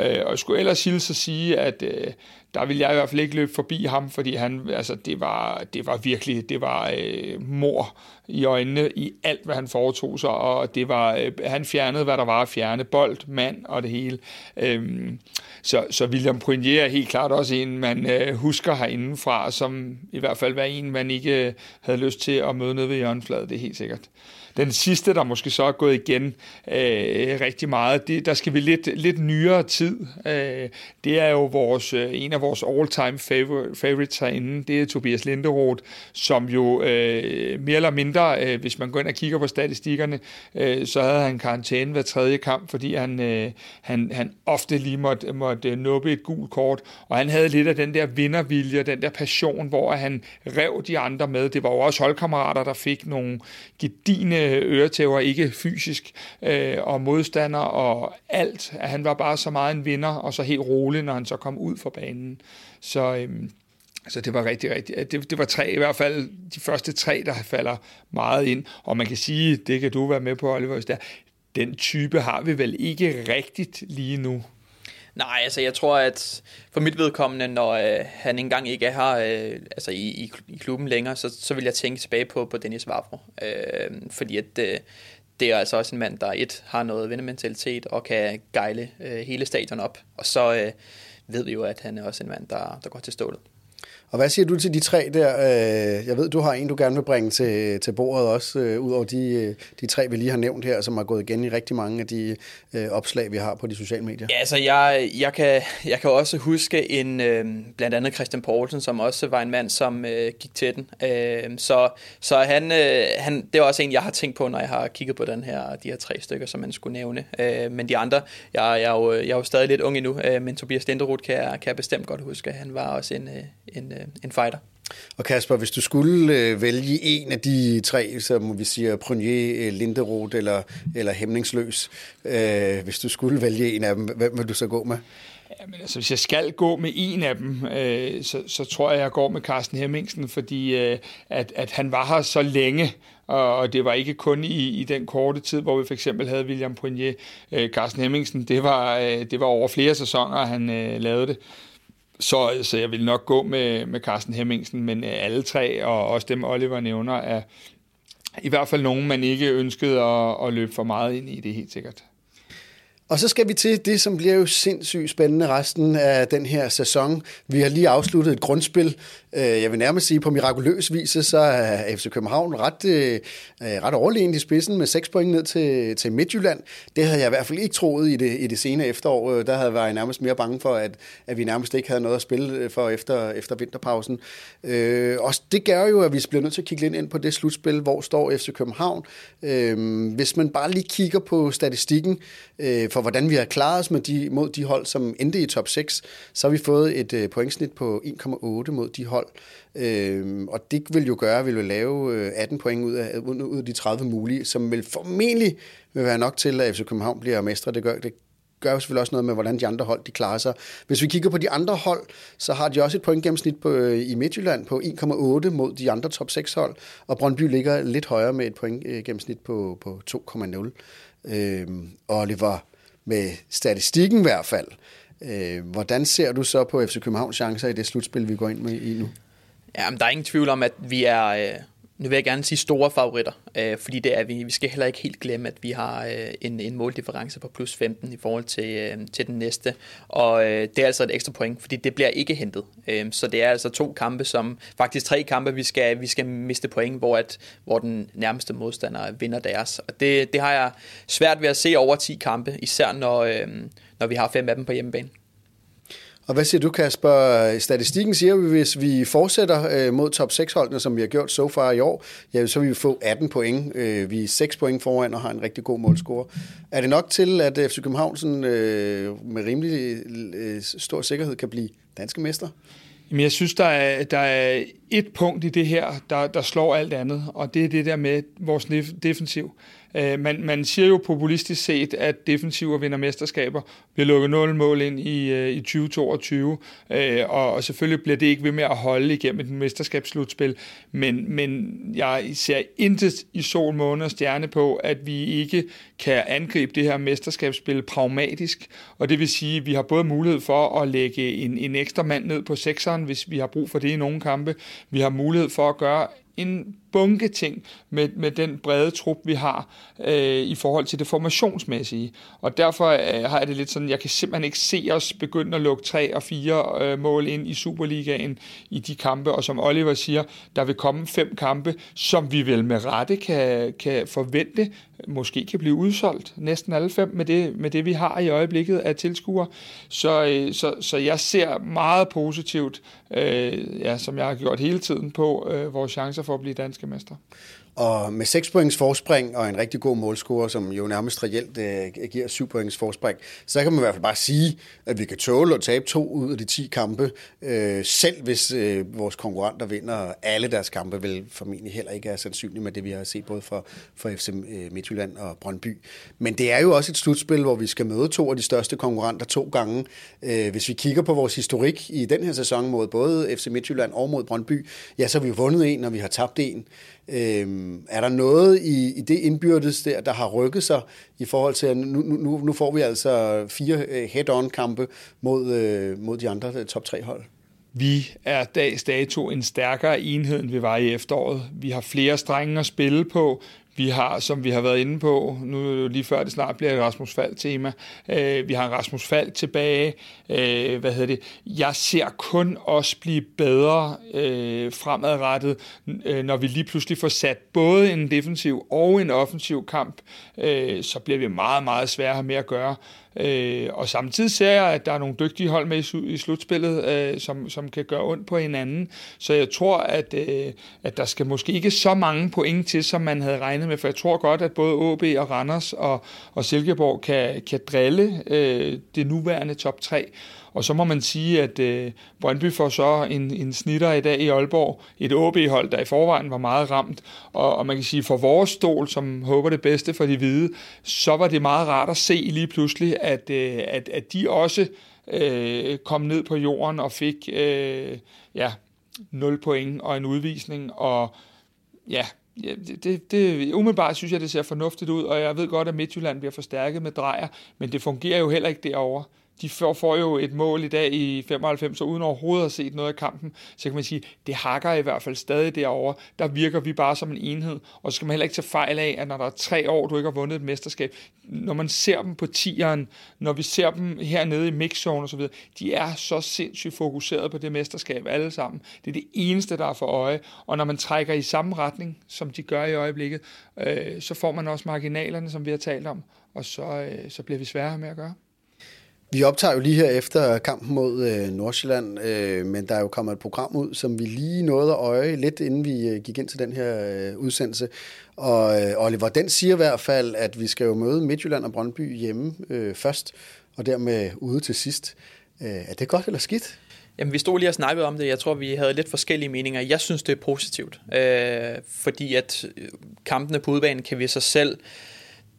øh, og jeg skulle ellers hilse at sige, at øh, der ville jeg i hvert fald ikke løbe forbi ham, fordi han, altså, det, var, det var virkelig, det var øh, mor i øjnene i alt, hvad han foretog sig, og det var, øh, han fjernede, hvad der var at fjerne, bold, mand og det hele. Øhm, så, så William Prunier er helt klart også en, man øh, husker herindefra, som i hvert fald var en, man ikke øh, havde lyst til at møde nede ved hjørnefladet, det er helt sikkert. Den sidste, der måske så er gået igen øh, rigtig meget, det, der skal vi lidt, lidt nyere tid. Øh, det er jo vores, øh, en af vores all-time favorite, favorites herinde, det er Tobias Linderoth, som jo øh, mere eller mindre, øh, hvis man går ind og kigger på statistikkerne, øh, så havde han karantæne hver tredje kamp, fordi han, øh, han, han ofte lige måtte, måtte øh, nuppe et gult kort, og han havde lidt af den der vindervilje, den der passion, hvor han rev de andre med. Det var jo også holdkammerater, der fik nogle gedine Øh, øretæver, ikke fysisk, øh, og modstander og alt. Han var bare så meget en vinder, og så helt rolig, når han så kom ud fra banen. Så, Øh, så det var rigtig, rigtig, det, det var tre, i hvert fald de første tre, der falder meget ind. Og man kan sige, det kan du være med på, Oliver, hvis der, den type har vi vel ikke rigtigt lige nu. Nej, altså jeg tror, at for mit vedkommende, når øh, han engang ikke er her øh, altså i, i, i klubben længere, så, så vil jeg tænke tilbage på, på Dennis Vavro. Øh, fordi at, øh, det er altså også en mand, der et har noget vindermentalitet og kan gejle øh, hele stadion op. Og så øh, ved vi jo, at han er også en mand, der, der går til stålet. Og hvad siger du til de tre der? Øh, jeg ved, du har en, du gerne vil bringe til, til bordet også, øh, ud over de, øh, de tre, vi lige har nævnt her, som har gået igen i rigtig mange af de opslag, vi har på de sociale medier. Ja, altså jeg, jeg, kan, jeg kan også huske en, blandt andet Christian Poulsen, som også var en mand, som gik til den. Så så han, han, det er også en, jeg har tænkt på, når jeg har kigget på den her, de her tre stykker, som man skulle nævne. Men de andre, jeg, jeg, er jo, jeg er jo stadig lidt ung endnu, men Tobias Linderoth kan jeg, kan jeg bestemt godt huske. Han var også en, en, en fighter. Og Kasper, hvis du skulle øh, vælge en af de tre, som vi siger Prunier, øh, Linderoth eller, eller Hemningsløs, øh, hvis du skulle vælge en af dem, hvem vil du så gå med? Jamen, altså, hvis jeg skal gå med en af dem, øh, så, så tror jeg, jeg går med Carsten Hemmingsen, fordi øh, at, at han var her så længe, og, og det var ikke kun i, i den korte tid, hvor vi for eksempel havde William Prunier. Øh, Carsten Hemmingsen, det var, øh, det var over flere sæsoner, han øh, lavede det. Så, så jeg vil nok gå med, med Carsten Hemmingsen, men øh, alle tre, og også dem Oliver nævner, er i hvert fald nogen, man ikke ønskede at, at løbe for meget ind i, det er helt sikkert. Og så skal vi til det, som bliver jo sindssygt spændende resten af den her sæson. Vi har lige afsluttet et grundspil. Øh, jeg vil nærmest sige, på mirakuløs vis, så er FC København ret, øh, øh, ret overlegen i spidsen med 6 point ned til, til Midtjylland. Det havde jeg i hvert fald ikke troet i det, i det senere efterår. Der havde jeg nærmest mere bange for, at, at vi nærmest ikke havde noget at spille for efter, efter vinterpausen. Øh, og det gør jo, at vi bliver nødt til at kigge lidt ind på det slutspil, hvor står FC København. Øh, hvis man bare lige kigger på statistikken, øh, for hvordan vi har klaret os med de, mod de hold, som endte i top 6, så har vi fået et øh, pointsnit på 1,8 mod de hold. Øh, og det vil jo gøre, at vi vil lave øh, 18 point ud af, ud af de 30 mulige, som vil formentlig vil være nok til, at FC København bliver mestre. Det gør, det gør jo selvfølgelig også noget med, hvordan de andre hold de klarer sig. Hvis vi kigger på de andre hold, så har de også et pointgennemsnit på, øh, i Midtjylland på 1,8 mod de andre top 6 hold, og Brøndby ligger lidt højere med et pointgennemsnit på, på 2,0. Øh, Oliver, med statistikken i hvert fald, øh, hvordan ser du så på FC Københavns chancer i det slutspil, vi går ind med i nu? Ja, men der er ingen tvivl om, at vi er, øh, nu vil jeg gerne sige store favoritter, øh, fordi det er vi. Vi skal heller ikke helt glemme, at vi har øh, en, en måldifference på plus 15 i forhold til, øh, til den næste. Og øh, det er altså et ekstra point, fordi det bliver ikke hentet. Øh, så det er altså to kampe, som faktisk tre kampe, vi skal, vi skal miste point, hvor, at, hvor den nærmeste modstander vinder deres. Og det, det har jeg svært ved at se over 10 kampe, især når, øh, når vi har fem af dem på hjemmebane. Og hvad siger du, Kasper? Statistikken siger, at hvis vi fortsætter øh, mod top 6-holdene, som vi har gjort så far i år, ja, så vil vi få 18 point. Øh, vi er 6 point foran og har en rigtig god målscore. Er det nok til, at FC København sådan, øh, med rimelig stor sikkerhed kan blive danske mester? Jamen, jeg synes, der er, der er et punkt i det her, der, der slår alt andet, og det er det der med vores defensiv. Øh, man, man siger jo populistisk set, at defensiver vinder mesterskaber. Vi har lukket 0 mål ind i, øh, i 2022, øh, og, og selvfølgelig bliver det ikke ved med at holde igennem et mesterskabsslutspil, men, men jeg ser intet i sol, måne og stjerne på, at vi ikke kan angribe det her mesterskabsspil pragmatisk, og det vil sige, at vi har både mulighed for at lægge en, en ekstra mand ned på sekseren, hvis vi har brug for det i nogle kampe. Vi har mulighed for at gøre en bunke ting med, med den brede trup, vi har øh, i forhold til det formationsmæssige. Og derfor øh, har jeg det lidt sådan, jeg kan simpelthen ikke se os begynde at lukke tre og fire øh, mål ind i Superligaen i de kampe. Og som Oliver siger, der vil komme fem kampe, som vi vel med rette kan, kan forvente, måske kan blive udsolgt, næsten alle fem, med det, med det vi har i øjeblikket af tilskuere. Så, øh, så, så jeg ser meget positivt, øh, ja, som jeg har gjort hele tiden, på øh, vores chancer for at blive danske mester. Og med 6 points forspring og en rigtig god målscore, som jo nærmest reelt øh, giver 7 points forspring, så kan man i hvert fald bare sige, at vi kan tåle at tabe to ud af de 10 kampe, øh, selv hvis øh, vores konkurrenter vinder alle deres kampe, vil formentlig heller ikke er sandsynligt med det, vi har set både for, for FC øh, Midtjylland og Brøndby. Men det er jo også et slutspil, hvor vi skal møde to af de største konkurrenter to gange. Øh, hvis vi kigger på vores historik i den her sæson mod både FC Midtjylland og mod Brøndby, ja, så har vi vundet en, og vi har tabt en. Øhm, er der noget i, i det indbyrdes der, der har rykket sig i forhold til, at nu, nu, nu får vi altså fire øh, head-on-kampe mod, øh, mod de andre øh, top tre hold? Vi er dags dato en stærkere enhed, end vi var i efteråret. Vi har flere strenge at spille på. Vi har, som vi har været inde på, nu lige før det snart bliver et Rasmus Fald-tema, øh, vi har en Rasmus Fald tilbage. Øh, hvad hedder det? Jeg ser kun os blive bedre øh, fremadrettet, øh, når vi lige pludselig får sat både en defensiv og en offensiv kamp, øh, så bliver vi meget, meget svære at have med at gøre. Øh, og samtidig ser jeg, at der er nogle dygtige hold med i, i slutspillet, øh, som, som kan gøre ondt på hinanden. Så jeg tror, at, øh, at der skal måske ikke så mange point til, som man havde regnet med. For jeg tror godt, at både AB og Randers og, og Silkeborg kan, kan drille øh, det nuværende top 3. Og så må man sige, at øh, Brøndby får så en, en snitter i dag i Aalborg. Et OB-hold, der i forvejen var meget ramt. Og, og man kan sige, for vores stol, som håber det bedste for de hvide, så var det meget rart at se lige pludselig, at, øh, at, at de også øh, kom ned på jorden og fik øh, ja, 0 point og en udvisning. Og ja, Ja, det, det, det, umiddelbart synes jeg, det ser fornuftigt ud, og jeg ved godt, at Midtjylland bliver forstærket med drejer, men det fungerer jo heller ikke derovre de får, får jo et mål i dag i 95, og uden overhovedet at have set noget af kampen, så kan man sige, det hakker i hvert fald stadig derovre. Der virker vi bare som en enhed, og så skal man heller ikke tage fejl af, at når der er tre år, du ikke har vundet et mesterskab, når man ser dem på tieren, når vi ser dem hernede i mixzone og så videre, de er så sindssygt fokuseret på det mesterskab alle sammen. Det er det eneste, der er for øje, og når man trækker i samme retning, som de gør i øjeblikket, øh, så får man også marginalerne, som vi har talt om, og så, øh, så bliver vi sværere med at gøre. Vi optager jo lige her efter kampen mod øh, Nordsjælland, øh, men der er jo kommet et program ud, som vi lige nåede at øje lidt, inden vi øh, gik ind til den her øh, udsendelse. Og øh, Oliver, den siger i hvert fald, at vi skal jo møde Midtjylland og Brøndby hjemme øh, først, og dermed ude til sidst. Øh, er det godt eller skidt? Jamen, vi stod lige og snakkede om det. Jeg tror, vi havde lidt forskellige meninger. Jeg synes, det er positivt, øh, fordi at øh, kampene på udbanen kan vi så selv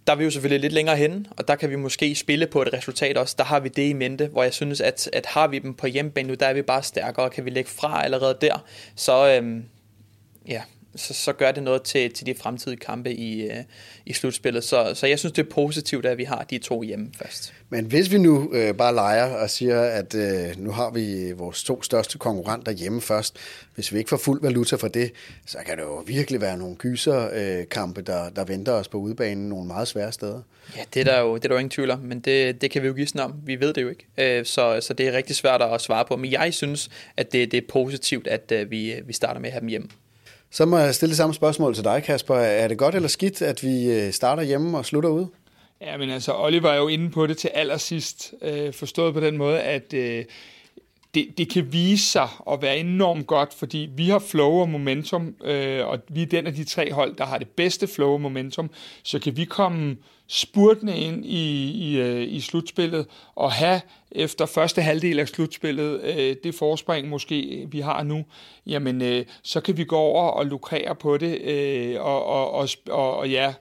der er vi jo selvfølgelig lidt længere hen, og der kan vi måske spille på et resultat også. Der har vi det i mente, hvor jeg synes, at, at har vi dem på hjemmebane nu, der er vi bare stærkere, og kan vi lægge fra allerede der, så, øhm, ja, så, så gør det noget til, til de fremtidige kampe i, øh, i slutspillet. Så, så jeg synes, det er positivt, at vi har de to hjemme først. Men hvis vi nu øh, bare leger og siger, at øh, nu har vi vores to største konkurrenter hjemme først, hvis vi ikke får fuld valuta for det, så kan det jo virkelig være nogle gyserkampe, øh, der, der venter os på udebanen nogle meget svære steder. Ja, det er der jo, det er der jo ingen tvivl om, men det, det kan vi jo gisne om. Vi ved det jo ikke. Øh, så, så det er rigtig svært at svare på. Men jeg synes, at det, det er positivt, at øh, vi, vi starter med at have dem hjemme. Så må jeg stille det samme spørgsmål til dig, Kasper. Er det godt eller skidt, at vi øh, starter hjemme og slutter ude? Ja, men altså, Oliver er jo inde på det til allersidst, øh, forstået på den måde, at øh, det, det kan vise sig at være enormt godt, fordi vi har flow og momentum, øh, og vi er den af de tre hold, der har det bedste flow og momentum, så kan vi komme spurtende ind i, i, øh, i slutspillet og have efter første halvdel af slutspillet øh, det forspring måske vi har nu, jamen øh, så kan vi gå over og lukrere på det øh, og, og, og, og, og ja,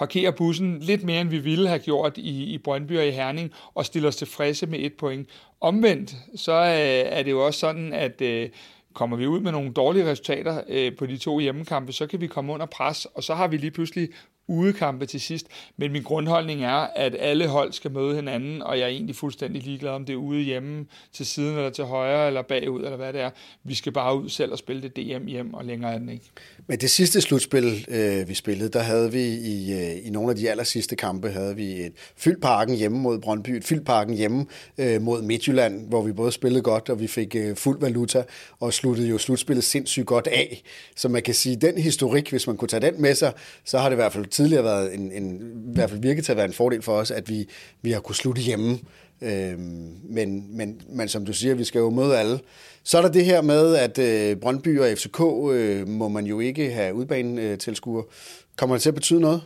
parkere bussen lidt mere, end vi ville have gjort i, i Brøndby og i Herning, og stille os tilfredse med et point. Omvendt, så øh, er det jo også sådan, at øh, kommer vi ud med nogle dårlige resultater øh, på de to hjemmekampe, så kan vi komme under pres, og så har vi lige pludselig udekampe til sidst. Men min grundholdning er, at alle hold skal møde hinanden, og jeg er egentlig fuldstændig ligeglad, om det er ude hjemme, til siden eller til højre, eller bagud, eller hvad det er. Vi skal bare ud selv og spille det DM hjem, og længere er den ikke. Men det sidste slutspil, øh, vi spillede, der havde vi i, øh, i nogle af de aller sidste kampe, havde vi et fyldparken hjemme mod Brøndby, et fyldparken hjemme øh, mod Midtjylland, hvor vi både spillede godt, og vi fik øh, fuld valuta, og sluttede jo slutspillet sindssygt godt af. Så man kan sige, den historik, hvis man kunne tage den med sig, så har det i hvert fald tidligere været en, en, i hvert fald virket til at være en fordel for os, at vi, vi har kunne slutte hjemme. Øhm, men, men, men som du siger, vi skal jo møde alle. Så er der det her med, at øh, Brøndby og FCK øh, må man jo ikke have udbanetilskuer. Kommer det til at betyde noget?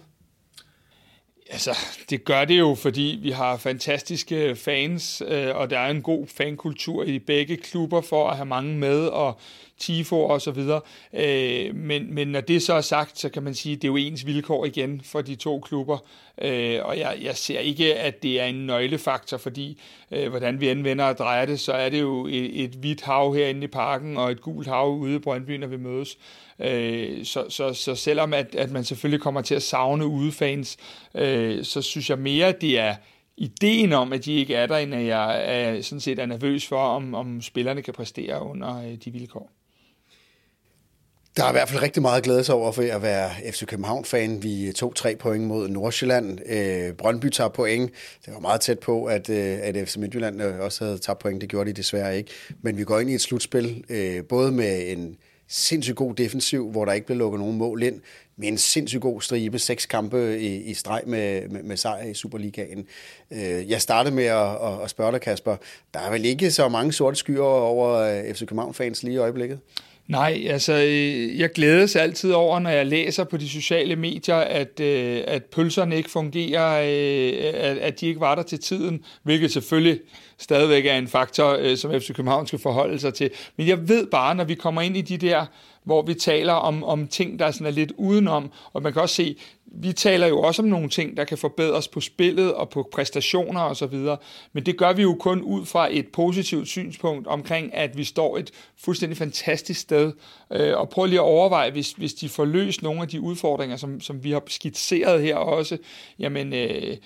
Altså, det gør det jo, fordi vi har fantastiske fans, øh, og der er en god fankultur i begge klubber for at have mange med, og TIFO og så videre. Øh, men, men når det så er sagt, så kan man sige, at det er jo ens vilkår igen for de to klubber. Øh, og jeg, jeg ser ikke, at det er en nøglefaktor, fordi øh, hvordan vi anvender og drejer det, så er det jo et, et hvidt hav herinde i parken, og et gult hav ude i Brøndby, når vi mødes. Øh, Øh, så, så, så selvom at, at man selvfølgelig kommer til at savne udefans, øh, så synes jeg mere, at det er ideen om, at de ikke er der, end at jeg er, sådan set er nervøs for, om, om spillerne kan præstere under øh, de vilkår. Der er i hvert fald rigtig meget at glæde sig over for at være FC København-fan. Vi tog tre point mod Nordsjælland. Øh, Brøndby tager point. Det var meget tæt på, at, øh, at FC Midtjylland øh, også havde tabt point. Det gjorde de desværre ikke. Men vi går ind i et slutspil, øh, både med en sindssygt god defensiv, hvor der ikke blev lukket nogen mål ind, med en sindssygt god stribe, seks kampe i, i streg med, med, med sejr i Superligaen. Øh, jeg startede med at, at, at spørge dig, Kasper. Der er vel ikke så mange sorte skyer over øh, FC København-fans lige i øjeblikket? Nej, altså øh, jeg glædes altid over, når jeg læser på de sociale medier, at, øh, at pølserne ikke fungerer, øh, at, at de ikke var der til tiden, hvilket selvfølgelig stadigvæk er en faktor, som FC København skal forholde sig til. Men jeg ved bare, når vi kommer ind i de der hvor vi taler om, om ting, der sådan er lidt udenom, og man kan også se, vi taler jo også om nogle ting, der kan forbedres på spillet og på præstationer og så videre, men det gør vi jo kun ud fra et positivt synspunkt omkring, at vi står et fuldstændig fantastisk sted, øh, og prøv lige at overveje, hvis, hvis de får løst nogle af de udfordringer, som, som vi har skitseret her også, jamen, øh,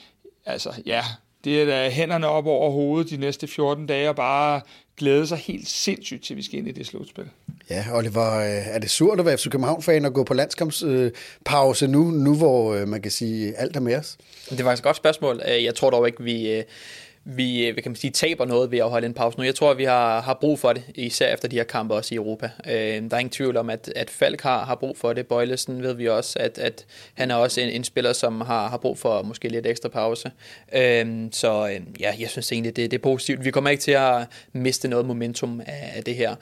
altså, ja, det er da hænderne op over hovedet de næste 14 dage, og bare glæde sig helt sindssygt til, vi skal ind i det slutspil. Ja, Oliver, øh, er det surt at være FC København-fan og gå på landskampspause nu, nu hvor øh, man kan sige, alt er med os? Det er faktisk et godt spørgsmål. Øh, jeg tror dog ikke, vi vi øh, hvad kan man sige, taber noget ved at holde en pause nu. Jeg tror, at vi har, har brug for det, især efter de her kampe også i Europa. Øh, der er ingen tvivl om, at, at Falk har, har brug for det. Bøjlesen ved vi også, at, at han er også en, en spiller, som har, har brug for måske lidt ekstra pause. Øh, så øh, ja, jeg synes egentlig, det, det er positivt. Vi kommer ikke til at miste noget momentum af, af det her.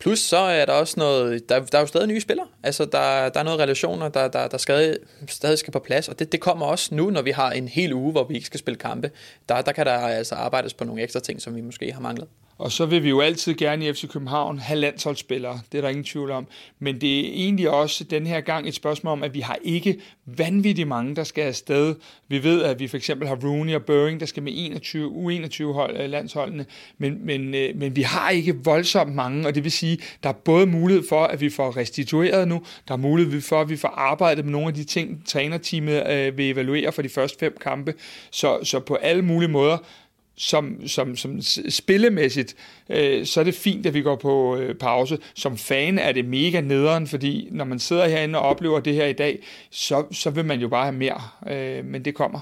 Plus så er der også noget, der, der er jo stadig nye spillere. Altså der, der er noget relationer, der, der, der stadig, stadig skal på plads, og det, det kommer også nu, når vi har en hel uge, hvor vi ikke skal spille kampe. Der, der kan der altså arbejdes på nogle ekstra ting, som vi måske har manglet. Og så vil vi jo altid gerne i FC København have landsholdsspillere, det er der ingen tvivl om. Men det er egentlig også den her gang et spørgsmål om, at vi har ikke vanvittigt mange, der skal afsted. Vi ved, at vi for eksempel har Rooney og Børing, der skal med 21, U21 hold, landsholdene, men, men, øh, men vi har ikke voldsomt mange, og det vil sige, der er både mulighed for, at vi får restitueret nu, der er mulighed for, at vi får arbejdet med nogle af de ting, trænerteamet øh, vil evaluere for de første fem kampe. Så, så på alle mulige måder, som, som, som spillemæssigt, øh, så er det fint, at vi går på øh, pause. Som fan er det mega nederen, fordi når man sidder herinde og oplever det her i dag, så, så vil man jo bare have mere, øh, men det kommer.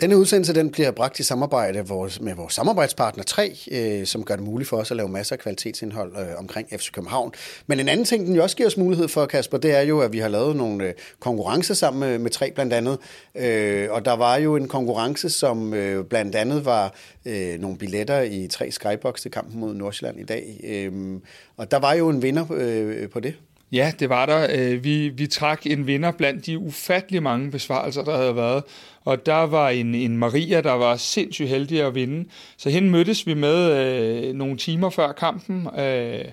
Denne udsendelse den bliver bragt i samarbejde med vores samarbejdspartner 3, øh, som gør det muligt for os at lave masser af kvalitetsindhold øh, omkring FC København. Men en anden ting, den jo også giver os mulighed for, Kasper, det er jo, at vi har lavet nogle øh, konkurrencer sammen med, med 3 blandt andet. Øh, og der var jo en konkurrence, som øh, blandt andet var øh, nogle billetter i 3 Skybox til kampen mod Nordsjælland i dag. Øh, og der var jo en vinder øh, på det. Ja, det var der. Øh, vi, vi trak en vinder blandt de ufattelig mange besvarelser, der havde været. Og der var en, en Maria, der var sindssygt heldig at vinde. Så hende mødtes vi med øh, nogle timer før kampen øh,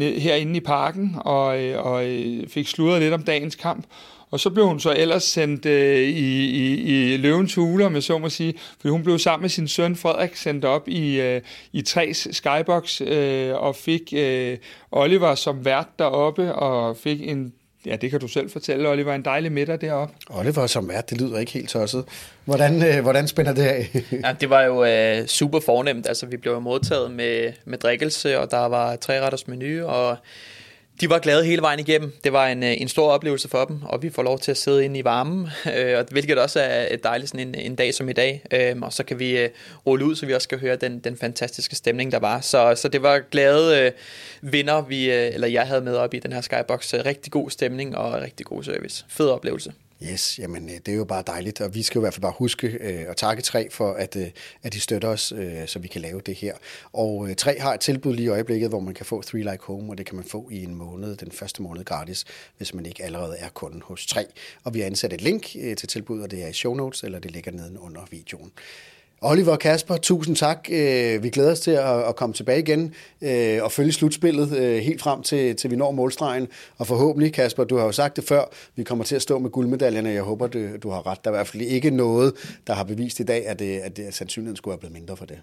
herinde i parken, og, øh, og øh, fik sludret lidt om dagens kamp. Og så blev hun så ellers sendt øh, i, i, i løvens hule, om jeg så må sige, for hun blev sammen med sin søn Frederik sendt op i, øh, i tres skybox øh, og fik øh, Oliver som vært deroppe og fik en Ja, det kan du selv fortælle, Oliver. En dejlig middag deroppe. Oliver som vært, det lyder ikke helt tosset. Hvordan, øh, hvordan spænder det af? ja, det var jo øh, super fornemt. Altså, vi blev modtaget med, med drikkelse, og der var tre retters menu, og de var glade hele vejen igennem. Det var en, øh, en stor oplevelse for dem, og vi får lov til at sidde inde i varmen, øh, hvilket også er et dejligt sådan en, en dag som i dag. Øh, og så kan vi øh, rulle ud, så vi også kan høre den, den fantastiske stemning, der var. Så, så det var glade øh, vinder, vi, øh, eller jeg havde med op i den her skybox. Øh, rigtig god stemning og rigtig god service. Fed oplevelse. Yes, jamen øh, det er jo bare dejligt, og vi skal jo i hvert fald bare huske øh, at takke Tre for, at, øh, at de støtter os, øh, så vi kan lave det her. Og øh, har et tilbud lige i øjeblikket, hvor man kan få Three Like Home, og det kan man få i en måned, den første måned gratis, hvis man ikke allerede er kunde hos Tre. Og vi har ansat et link øh, til tilbuddet, og det er i show notes, eller det ligger nedenunder videoen. Oliver og Kasper, tusind tak. Øh, vi glæder os til at komme tilbage igen øh, og følge slutspillet øh, helt frem til, til vi når målstregen. Og forhåbentlig, Kasper, du har jo sagt det før, vi kommer til at stå med guldmedaljerne. Jeg håber, du, du har ret. Der er i hvert fald ikke noget, der har bevist i dag, at, det, at, det, sandsynligheden skulle være blevet mindre for det.